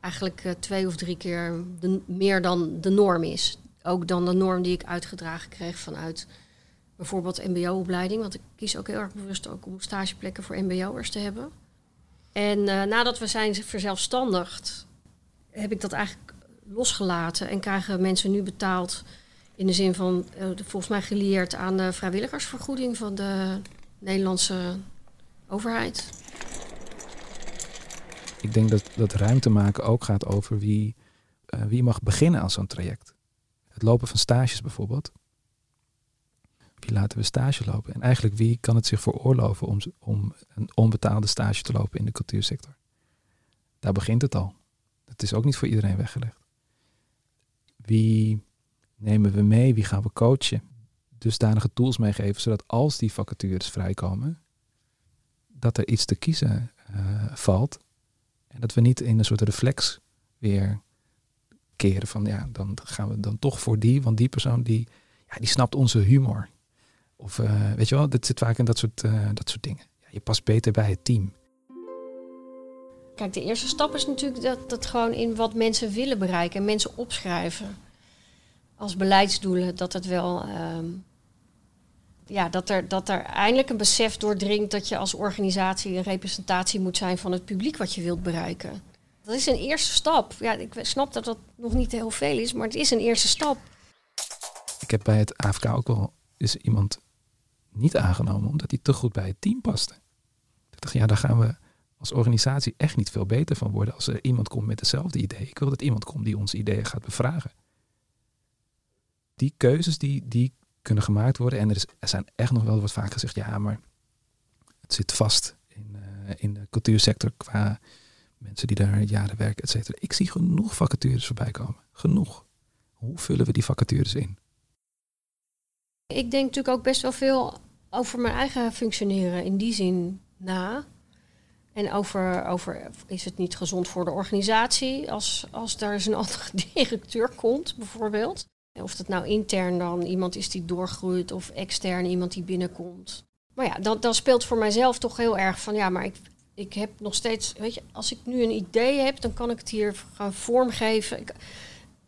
N: eigenlijk uh, twee of drie keer de, meer dan de norm is. Ook dan de norm die ik uitgedragen kreeg vanuit bijvoorbeeld MBO-opleiding. Want ik kies ook heel erg bewust ook om stageplekken voor MBO'ers te hebben. En uh, nadat we zijn verzelfstandigd, heb ik dat eigenlijk losgelaten en krijgen mensen nu betaald in de zin van, uh, volgens mij geleerd aan de vrijwilligersvergoeding van de Nederlandse overheid.
F: Ik denk dat, dat ruimte maken ook gaat over wie, uh, wie mag beginnen aan zo'n traject. Het lopen van stages bijvoorbeeld. wie laten we stage lopen? En eigenlijk wie kan het zich veroorloven om, om een onbetaalde stage te lopen in de cultuursector? Daar begint het al. Het is ook niet voor iedereen weggelegd. Wie nemen we mee? Wie gaan we coachen? Dusdanige tools meegeven, zodat als die vacatures vrijkomen, dat er iets te kiezen eh, valt. En dat we niet in een soort reflex weer keren van ja, dan gaan we dan toch voor die, want die persoon die, ja, die snapt onze humor. Of eh, weet je wel, dat zit vaak in dat soort, eh, dat soort dingen. Ja, je past beter bij het team.
N: Kijk, de eerste stap is natuurlijk dat, dat gewoon in wat mensen willen bereiken en mensen opschrijven. Als beleidsdoelen, dat het wel. ehm, ja, dat er, dat er eindelijk een besef doordringt dat je als organisatie een representatie moet zijn van het publiek wat je wilt bereiken. Dat is een eerste stap. Ja, ik snap dat dat nog niet heel veel is, maar het is een eerste stap.
F: Ik heb bij het AFK ook wel is iemand niet aangenomen omdat hij te goed bij het team paste. Ik dacht, ja, daar gaan we als organisatie echt niet veel beter van worden als er iemand komt met dezelfde ideeën. Ik wil dat iemand komt die onze ideeën gaat bevragen. Die keuzes die, die kunnen gemaakt worden. En er, is, er zijn echt nog wel wat vaak gezegd, ja, maar het zit vast in, eh, in de cultuursector qua mensen die daar jaren werken, et cetera. Ik zie genoeg vacatures voorbij komen. Genoeg. Hoe vullen we die vacatures in?
N: Ik denk natuurlijk ook best wel veel over mijn eigen functioneren in die zin na. En over, over is het niet gezond voor de organisatie als, als daar eens een andere directeur komt, bijvoorbeeld. Of het nou intern dan iemand is die doorgroeit of extern iemand die binnenkomt. Maar ja, dan, dan speelt voor mijzelf toch heel erg van ja, maar ik, ik heb nog steeds, weet je, als ik nu een idee heb, dan kan ik het hier gaan vormgeven. Ik,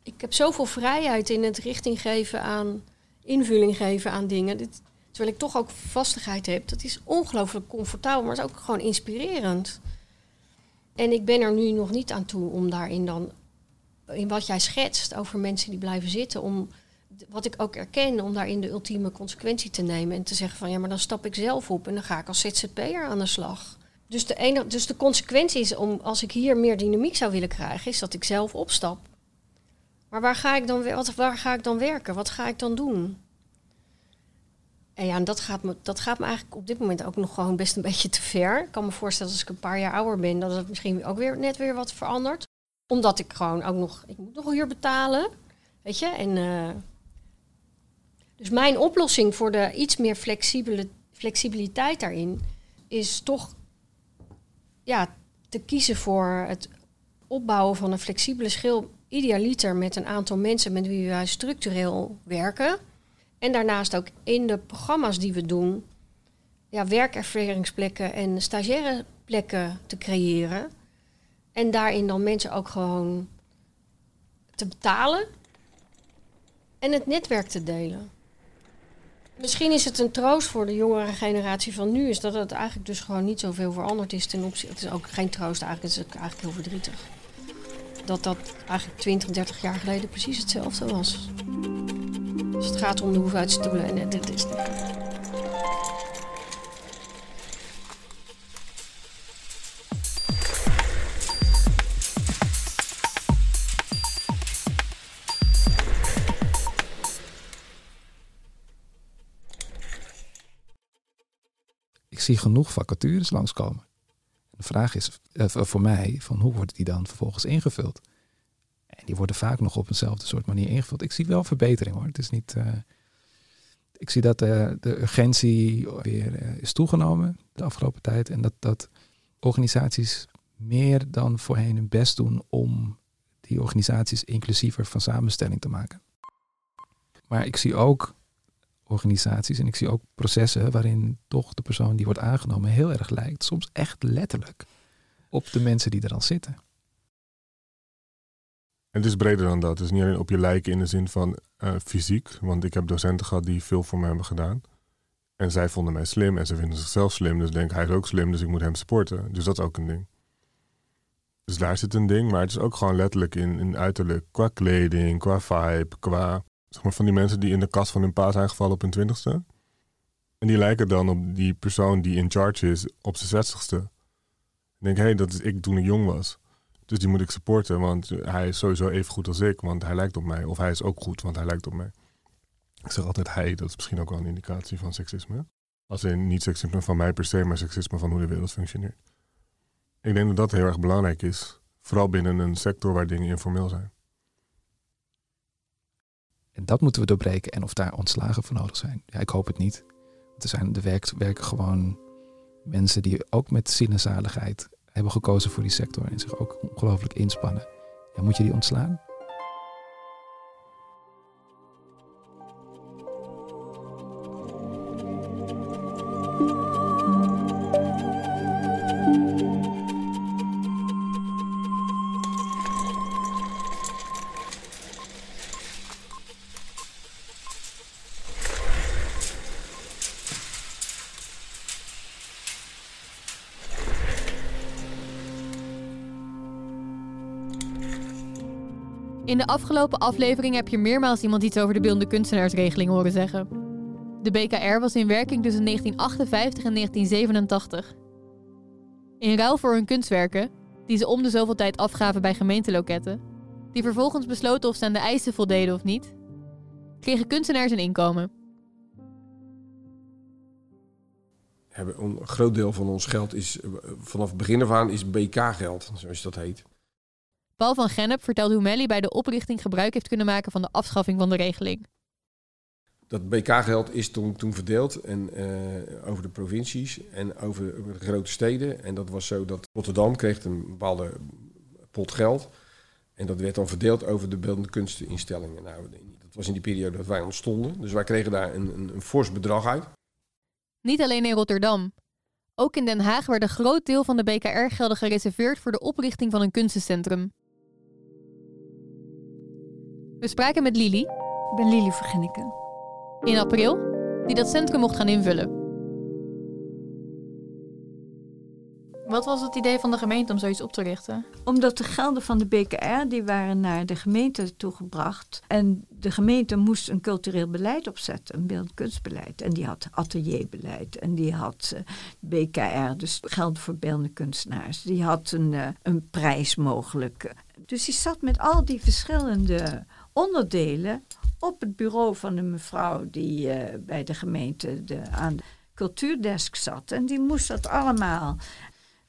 N: ik heb zoveel vrijheid in het richting geven aan, invulling geven aan dingen. Dit, terwijl ik toch ook vastigheid heb. Dat is ongelooflijk comfortabel, maar het is ook gewoon inspirerend. En ik ben er nu nog niet aan toe om daarin dan, in wat jij schetst over mensen die blijven zitten, om wat ik ook erken, om daarin de ultieme consequentie te nemen en te zeggen van ja, maar dan stap ik zelf op en dan ga ik als ZZP'er aan de slag. Dus de, enige, dus de consequentie is, om, als ik hier meer dynamiek zou willen krijgen, is dat ik zelf opstap. Maar waar ga ik dan, wat, waar ga ik dan werken? Wat ga ik dan doen? En ja, en dat gaat, me, dat gaat me eigenlijk op dit moment ook nog gewoon best een beetje te ver. Ik kan me voorstellen als ik een paar jaar ouder ben, dat het misschien ook weer net weer wat verandert. Omdat ik gewoon ook nog, ik moet nog huur betalen. Weet je? En, uh, dus mijn oplossing voor de iets meer flexibele, flexibiliteit daarin is toch ja, te kiezen voor het opbouwen van een flexibele schil, idealiter met een aantal mensen met wie wij structureel werken. En daarnaast ook in de programma's die we doen, ja, werkervaringsplekken en stagiaire plekken te creëren. En daarin dan mensen ook gewoon te betalen en het netwerk te delen. Misschien is het een troost voor de jongere generatie van nu, is dat het eigenlijk dus gewoon niet zoveel veranderd is ten opzichte. Het is ook geen troost, eigenlijk het is eigenlijk heel verdrietig. Dat dat eigenlijk 20, 30 jaar geleden precies hetzelfde was. Dus het gaat om de hoeveelheid stoelen en dit is.
F: Zie genoeg vacatures langskomen. De vraag is uh, voor mij, van hoe worden die dan vervolgens ingevuld? En die worden vaak nog op eenzelfde soort manier ingevuld. Ik zie wel verbetering hoor. Het is niet. Uh, ik zie dat uh, de urgentie weer is toegenomen de afgelopen tijd. En dat, dat organisaties meer dan voorheen hun best doen om die organisaties inclusiever van samenstelling te maken. Maar ik zie ook organisaties en ik zie ook processen waarin toch de persoon die wordt aangenomen heel erg lijkt, soms echt letterlijk, op de mensen die er al zitten.
O: Het is breder dan dat. Het is niet alleen op je lijken in de zin van uh, fysiek. Want ik heb docenten gehad die veel voor me hebben gedaan. En zij vonden mij slim en ze vinden zichzelf slim. Dus denk hij is ook slim, dus ik moet hem supporten. Dus dat is ook een ding. Dus daar zit een ding. Maar het is ook gewoon letterlijk in, in uiterlijk. Qua kleding, qua vibe, qua... Zeg maar van die mensen die in de kast van hun pa zijn gevallen op hun twintigste. En die lijken dan op die persoon die in charge is op zijn zestigste. Ik denk, hé, hey, dat is ik toen ik jong was. Dus die moet ik supporten, want hij is sowieso even goed als ik, want hij lijkt op mij. Of hij is ook goed, want hij lijkt op mij. Ik zeg altijd hij, dat is misschien ook wel een indicatie van seksisme. Als in niet seksisme van mij per se, maar seksisme van hoe de wereld functioneert. Ik denk dat dat heel erg belangrijk is. Vooral binnen een sector waar dingen informeel zijn.
F: En dat moeten we doorbreken. En of daar ontslagen voor nodig zijn. Ja, ik hoop het niet. Er zijn, er werkt, werken gewoon mensen die ook met zinnenzaligheid hebben gekozen voor die sector en zich ook ongelooflijk inspannen. Ja, moet je die ontslaan?
C: In de afgelopen aflevering heb je meermaals iemand iets over de beeldende kunstenaarsregeling horen zeggen. De BKR was in werking tussen 1958 en 1987. In ruil voor hun kunstwerken, die ze om de zoveel tijd afgaven bij gemeenteloketten, die vervolgens besloten of ze aan de eisen voldeden of niet, kregen kunstenaars een inkomen.
K: Een groot deel van ons geld is eh, vanaf het begin af aan is BK-geld, zoals dat heet.
C: Paul van Gennep vertelt hoe Melly bij de oprichting gebruik heeft kunnen maken van de afschaffing van de regeling.
K: Dat BK-geld is toen, toen verdeeld en, eh, over de provincies en over de grote steden. En dat was zo dat Rotterdam kreeg een bepaalde pot geld. En dat werd dan verdeeld over de beeldende kunsteninstellingen. Nou, dat was in die periode dat wij ontstonden. Dus wij kregen daar een, een, een fors bedrag uit.
C: Niet alleen in Rotterdam. Ook in Den Haag werd een groot deel van de BKR-gelden gereserveerd voor de oprichting van een kunstencentrum. We spraken met Lili.
P: Ik ben Lili Verginneken.
C: In april, die dat centrum mocht gaan invullen. Wat was het idee van de gemeente om zoiets op te richten?
P: Omdat de gelden van de BKR die waren naar de gemeente toegebracht. En de gemeente moest een cultureel beleid opzetten, een beeldend kunstbeleid. En die had atelierbeleid. En die had uh, BKR, dus geld voor beeldende kunstenaars. Die had een, uh, een prijs mogelijk. Dus die zat met al die verschillende onderdelen op het bureau van een mevrouw die uh, bij de gemeente de, aan de cultuurdesk zat. En die moest dat allemaal.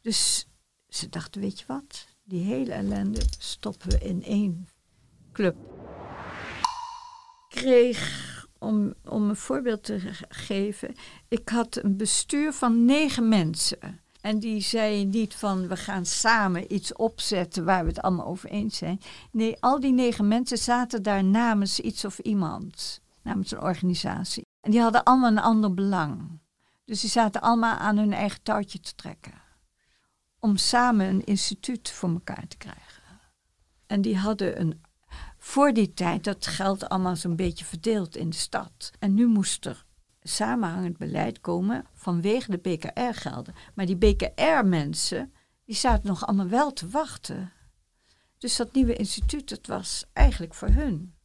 P: Dus ze dachten, weet je wat, die hele ellende stoppen we in één club. Ik kreeg, om, om een voorbeeld te geven, ik had een bestuur van negen mensen. En die zei niet van we gaan samen iets opzetten waar we het allemaal over eens zijn. Nee, al die negen mensen zaten daar namens iets of iemand, namens een organisatie. En die hadden allemaal een ander belang. Dus die zaten allemaal aan hun eigen touwtje te trekken. Om samen een instituut voor elkaar te krijgen. En die hadden een, voor die tijd dat geld allemaal zo'n beetje verdeeld in de stad. En nu moest er samenhangend beleid komen vanwege de BKR-gelden. Maar die BKR-mensen, die zaten nog allemaal wel te wachten. Dus dat nieuwe instituut, dat was eigenlijk voor hun.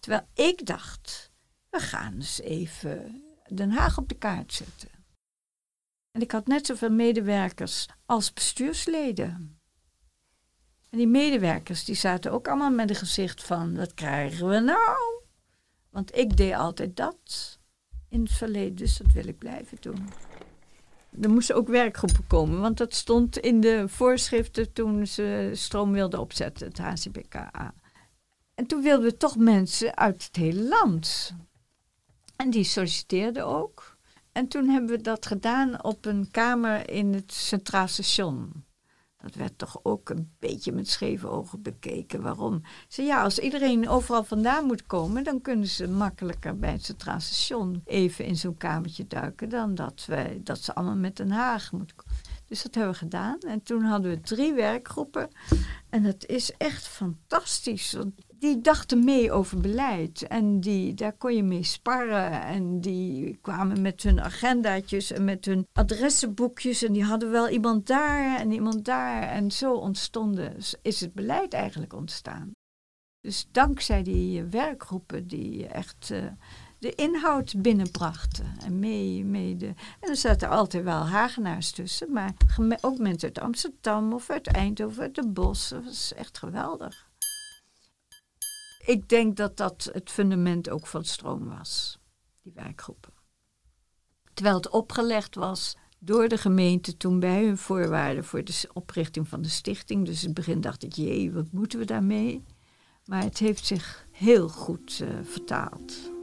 P: Terwijl ik dacht, we gaan eens even Den Haag op de kaart zetten. En ik had net zoveel medewerkers als bestuursleden. En die medewerkers die zaten ook allemaal met een gezicht van, wat krijgen we nou? Want ik deed altijd dat in het verleden, dus dat wil ik blijven doen. Er moesten ook werkgroepen komen, want dat stond in de voorschriften toen ze stroom wilden opzetten, het HCBKA. En toen wilden we toch mensen uit het hele land. En die solliciteerden ook. En toen hebben we dat gedaan op een kamer in het Centraal Station. Dat werd toch ook een beetje met scheve ogen bekeken. Waarom? Ze ja, als iedereen overal vandaan moet komen, dan kunnen ze makkelijker bij het Centraal Station even in zo'n kamertje duiken dan dat, wij, dat ze allemaal met Den Haag moeten komen. Dus dat hebben we gedaan. En toen hadden we drie werkgroepen. En het is echt fantastisch. Die dachten mee over beleid. En die, daar kon je mee sparren. En die kwamen met hun agendaatjes en met hun adressenboekjes. En die hadden wel iemand daar en iemand daar. En zo ontstonden, is het beleid eigenlijk ontstaan. Dus dankzij die werkgroepen die echt uh, de inhoud binnenbrachten. En, mee, mee de, en er zaten altijd wel Hagenaars tussen. Maar ook mensen uit Amsterdam of uit Eindhoven, uit de Bos. Dat was echt geweldig ik denk dat dat het fundament ook van stroom was, die werkgroepen. Terwijl het opgelegd was door de gemeente toen bij hun voorwaarden voor de oprichting van de stichting. Dus in het begin dacht ik, jee, wat moeten we daarmee? Maar het heeft zich heel goed eh, vertaald.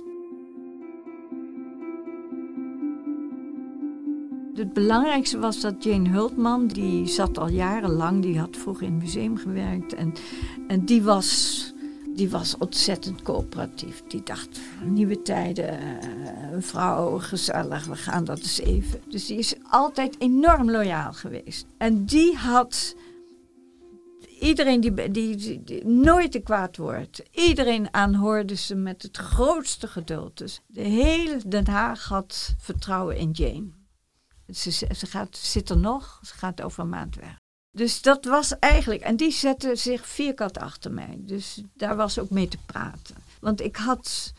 P: Het belangrijkste was dat Jane Hultman, die zat al jarenlang, die had vroeger in het museum gewerkt. En, en die, was, die was ontzettend coöperatief. Die dacht, nieuwe tijden, eh, een vrouw, gezellig, we gaan dat eens even. Dus die is altijd enorm loyaal geweest. En die had iedereen die, die, nooit een kwaad woord. Iedereen aanhoorde ze met het grootste geduld. Dus de hele Den Haag had vertrouwen in Jane. Ze, ze gaat, zit er nog, ze gaat over een maand weg. Dus dat was eigenlijk, en die zette zich vierkant achter mij. Dus daar was ook mee te praten. Want ik had,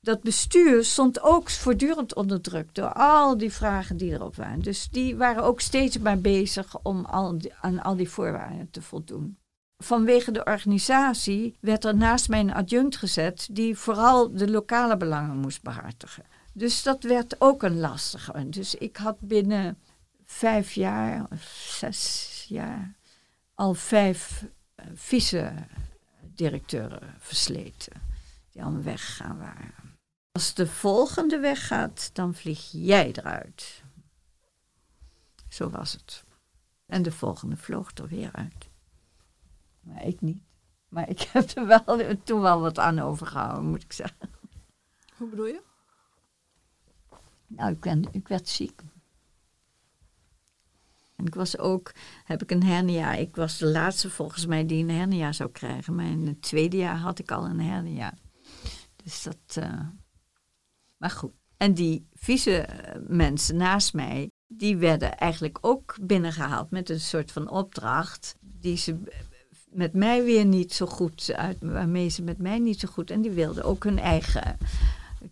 P: dat bestuur stond ook voortdurend onder druk door al die vragen die erop waren. Dus die waren ook steeds maar bezig om al die- aan al die voorwaarden te voldoen. Vanwege de organisatie werd er naast mij een adjunct gezet die vooral de lokale belangen moest behartigen. Dus dat werd ook een lastige. Dus ik had binnen vijf jaar, of zes jaar, al vijf eh, vice-directeuren versleten. Die allemaal weggegaan waren. Als de volgende weggaat, dan vlieg jij eruit. Zo was het. En de volgende vloog er weer uit. Maar ik niet. Maar ik heb er wel, toen wel wat aan overgehouden, moet ik zeggen.
B: Hoe bedoel je?
P: Nou, ik, ben, ik werd ziek. En ik was ook, heb ik een hernia. Ik was de laatste volgens mij die een hernia zou krijgen. Maar in het tweede jaar had ik al een hernia. Dus dat. eh, maar goed. En die vieze eh, mensen naast mij, die werden eigenlijk ook binnengehaald met een soort van opdracht. Die ze met mij weer niet zo goed uit, waarmee ze met mij niet zo goed. En die wilden ook hun eigen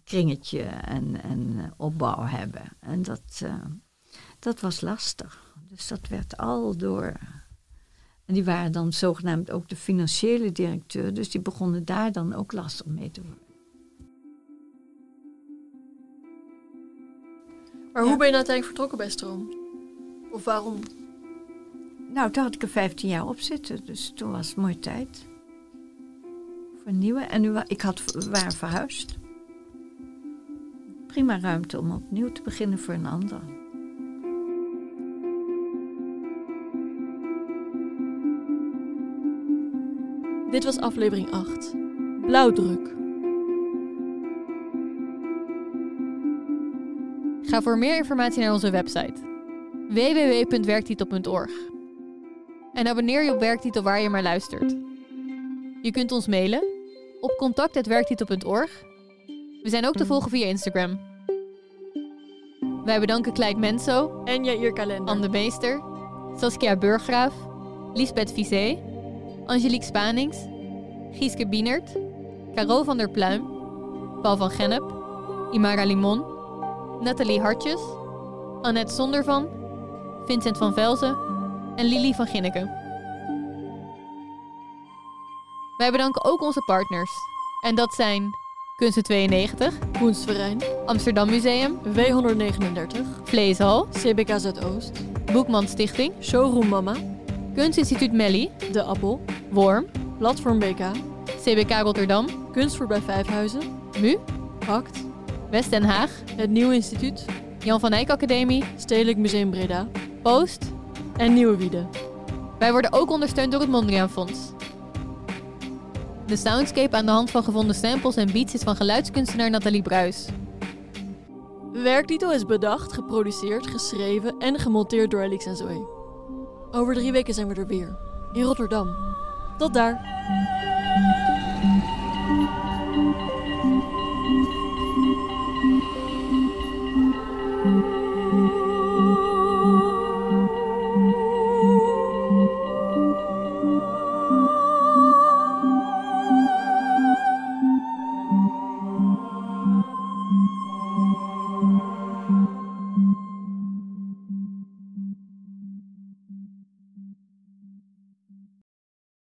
P: kringetje en, en opbouw hebben. En dat, eh, dat was lastig. Dus dat werd al door. En die waren dan zogenaamd ook de financiële directeur, dus die begonnen daar dan ook lastig mee te worden.
B: Maar hoe ben je nou uiteindelijk vertrokken bij Stroom? Of waarom?
P: Nou, toen had ik er 15 jaar op zitten, dus toen was het mooie tijd. Voor een nieuwe. En nu, ik had, we waren verhuisd. Prima ruimte om opnieuw te beginnen voor een ander.
B: Dit was aflevering 8. Blauwdruk.
C: Ga voor meer informatie naar onze website www.werktitel.org. En abonneer je op Werktitel waar je maar luistert. Je kunt ons mailen op contact.werktitel.org. We zijn ook te volgen via Instagram. Wij bedanken Kleid Menso
B: en Jair Kalender,
C: Anne Beester, Saskia Burggraaf, Lisbeth Vizé, Angelique Spanings, Gieske Bienert, Caro van der Pluim, Paul van Gennep, Imara Limon, Nathalie Hartjes, Annette Zondervan, Vincent van Velzen en Lili van Ginneken. Wij bedanken ook onze partners. En dat zijn Kunsten 92,
B: Koensverein,
C: Amsterdam Museum,
B: W139,
C: Vleeshal,
B: CBKZ Oost,
C: Boekman Stichting,
B: Showroom Mama,
C: Kunstinstituut Melly,
B: De Appel,
C: Worm,
B: Platform BK,
C: CBK Rotterdam,
B: Kunstvoorbij Vijfhuizen,
C: MU,
B: Pakt,
C: West Den Haag,
B: het Nieuw Instituut,
C: Jan van Eyck Academie,
B: Stedelijk Museum Breda
C: Post.
B: en Nieuwe Wiede.
C: Wij worden ook ondersteund door het Mondriaan Fonds. De soundscape aan de hand van gevonden samples en beats is van geluidskunstenaar Nathalie Bruis.
B: Werktitel is bedacht, geproduceerd, geschreven en gemonteerd door Alix en Zoe. Over drie weken zijn we er weer. In Rotterdam. Tot daar.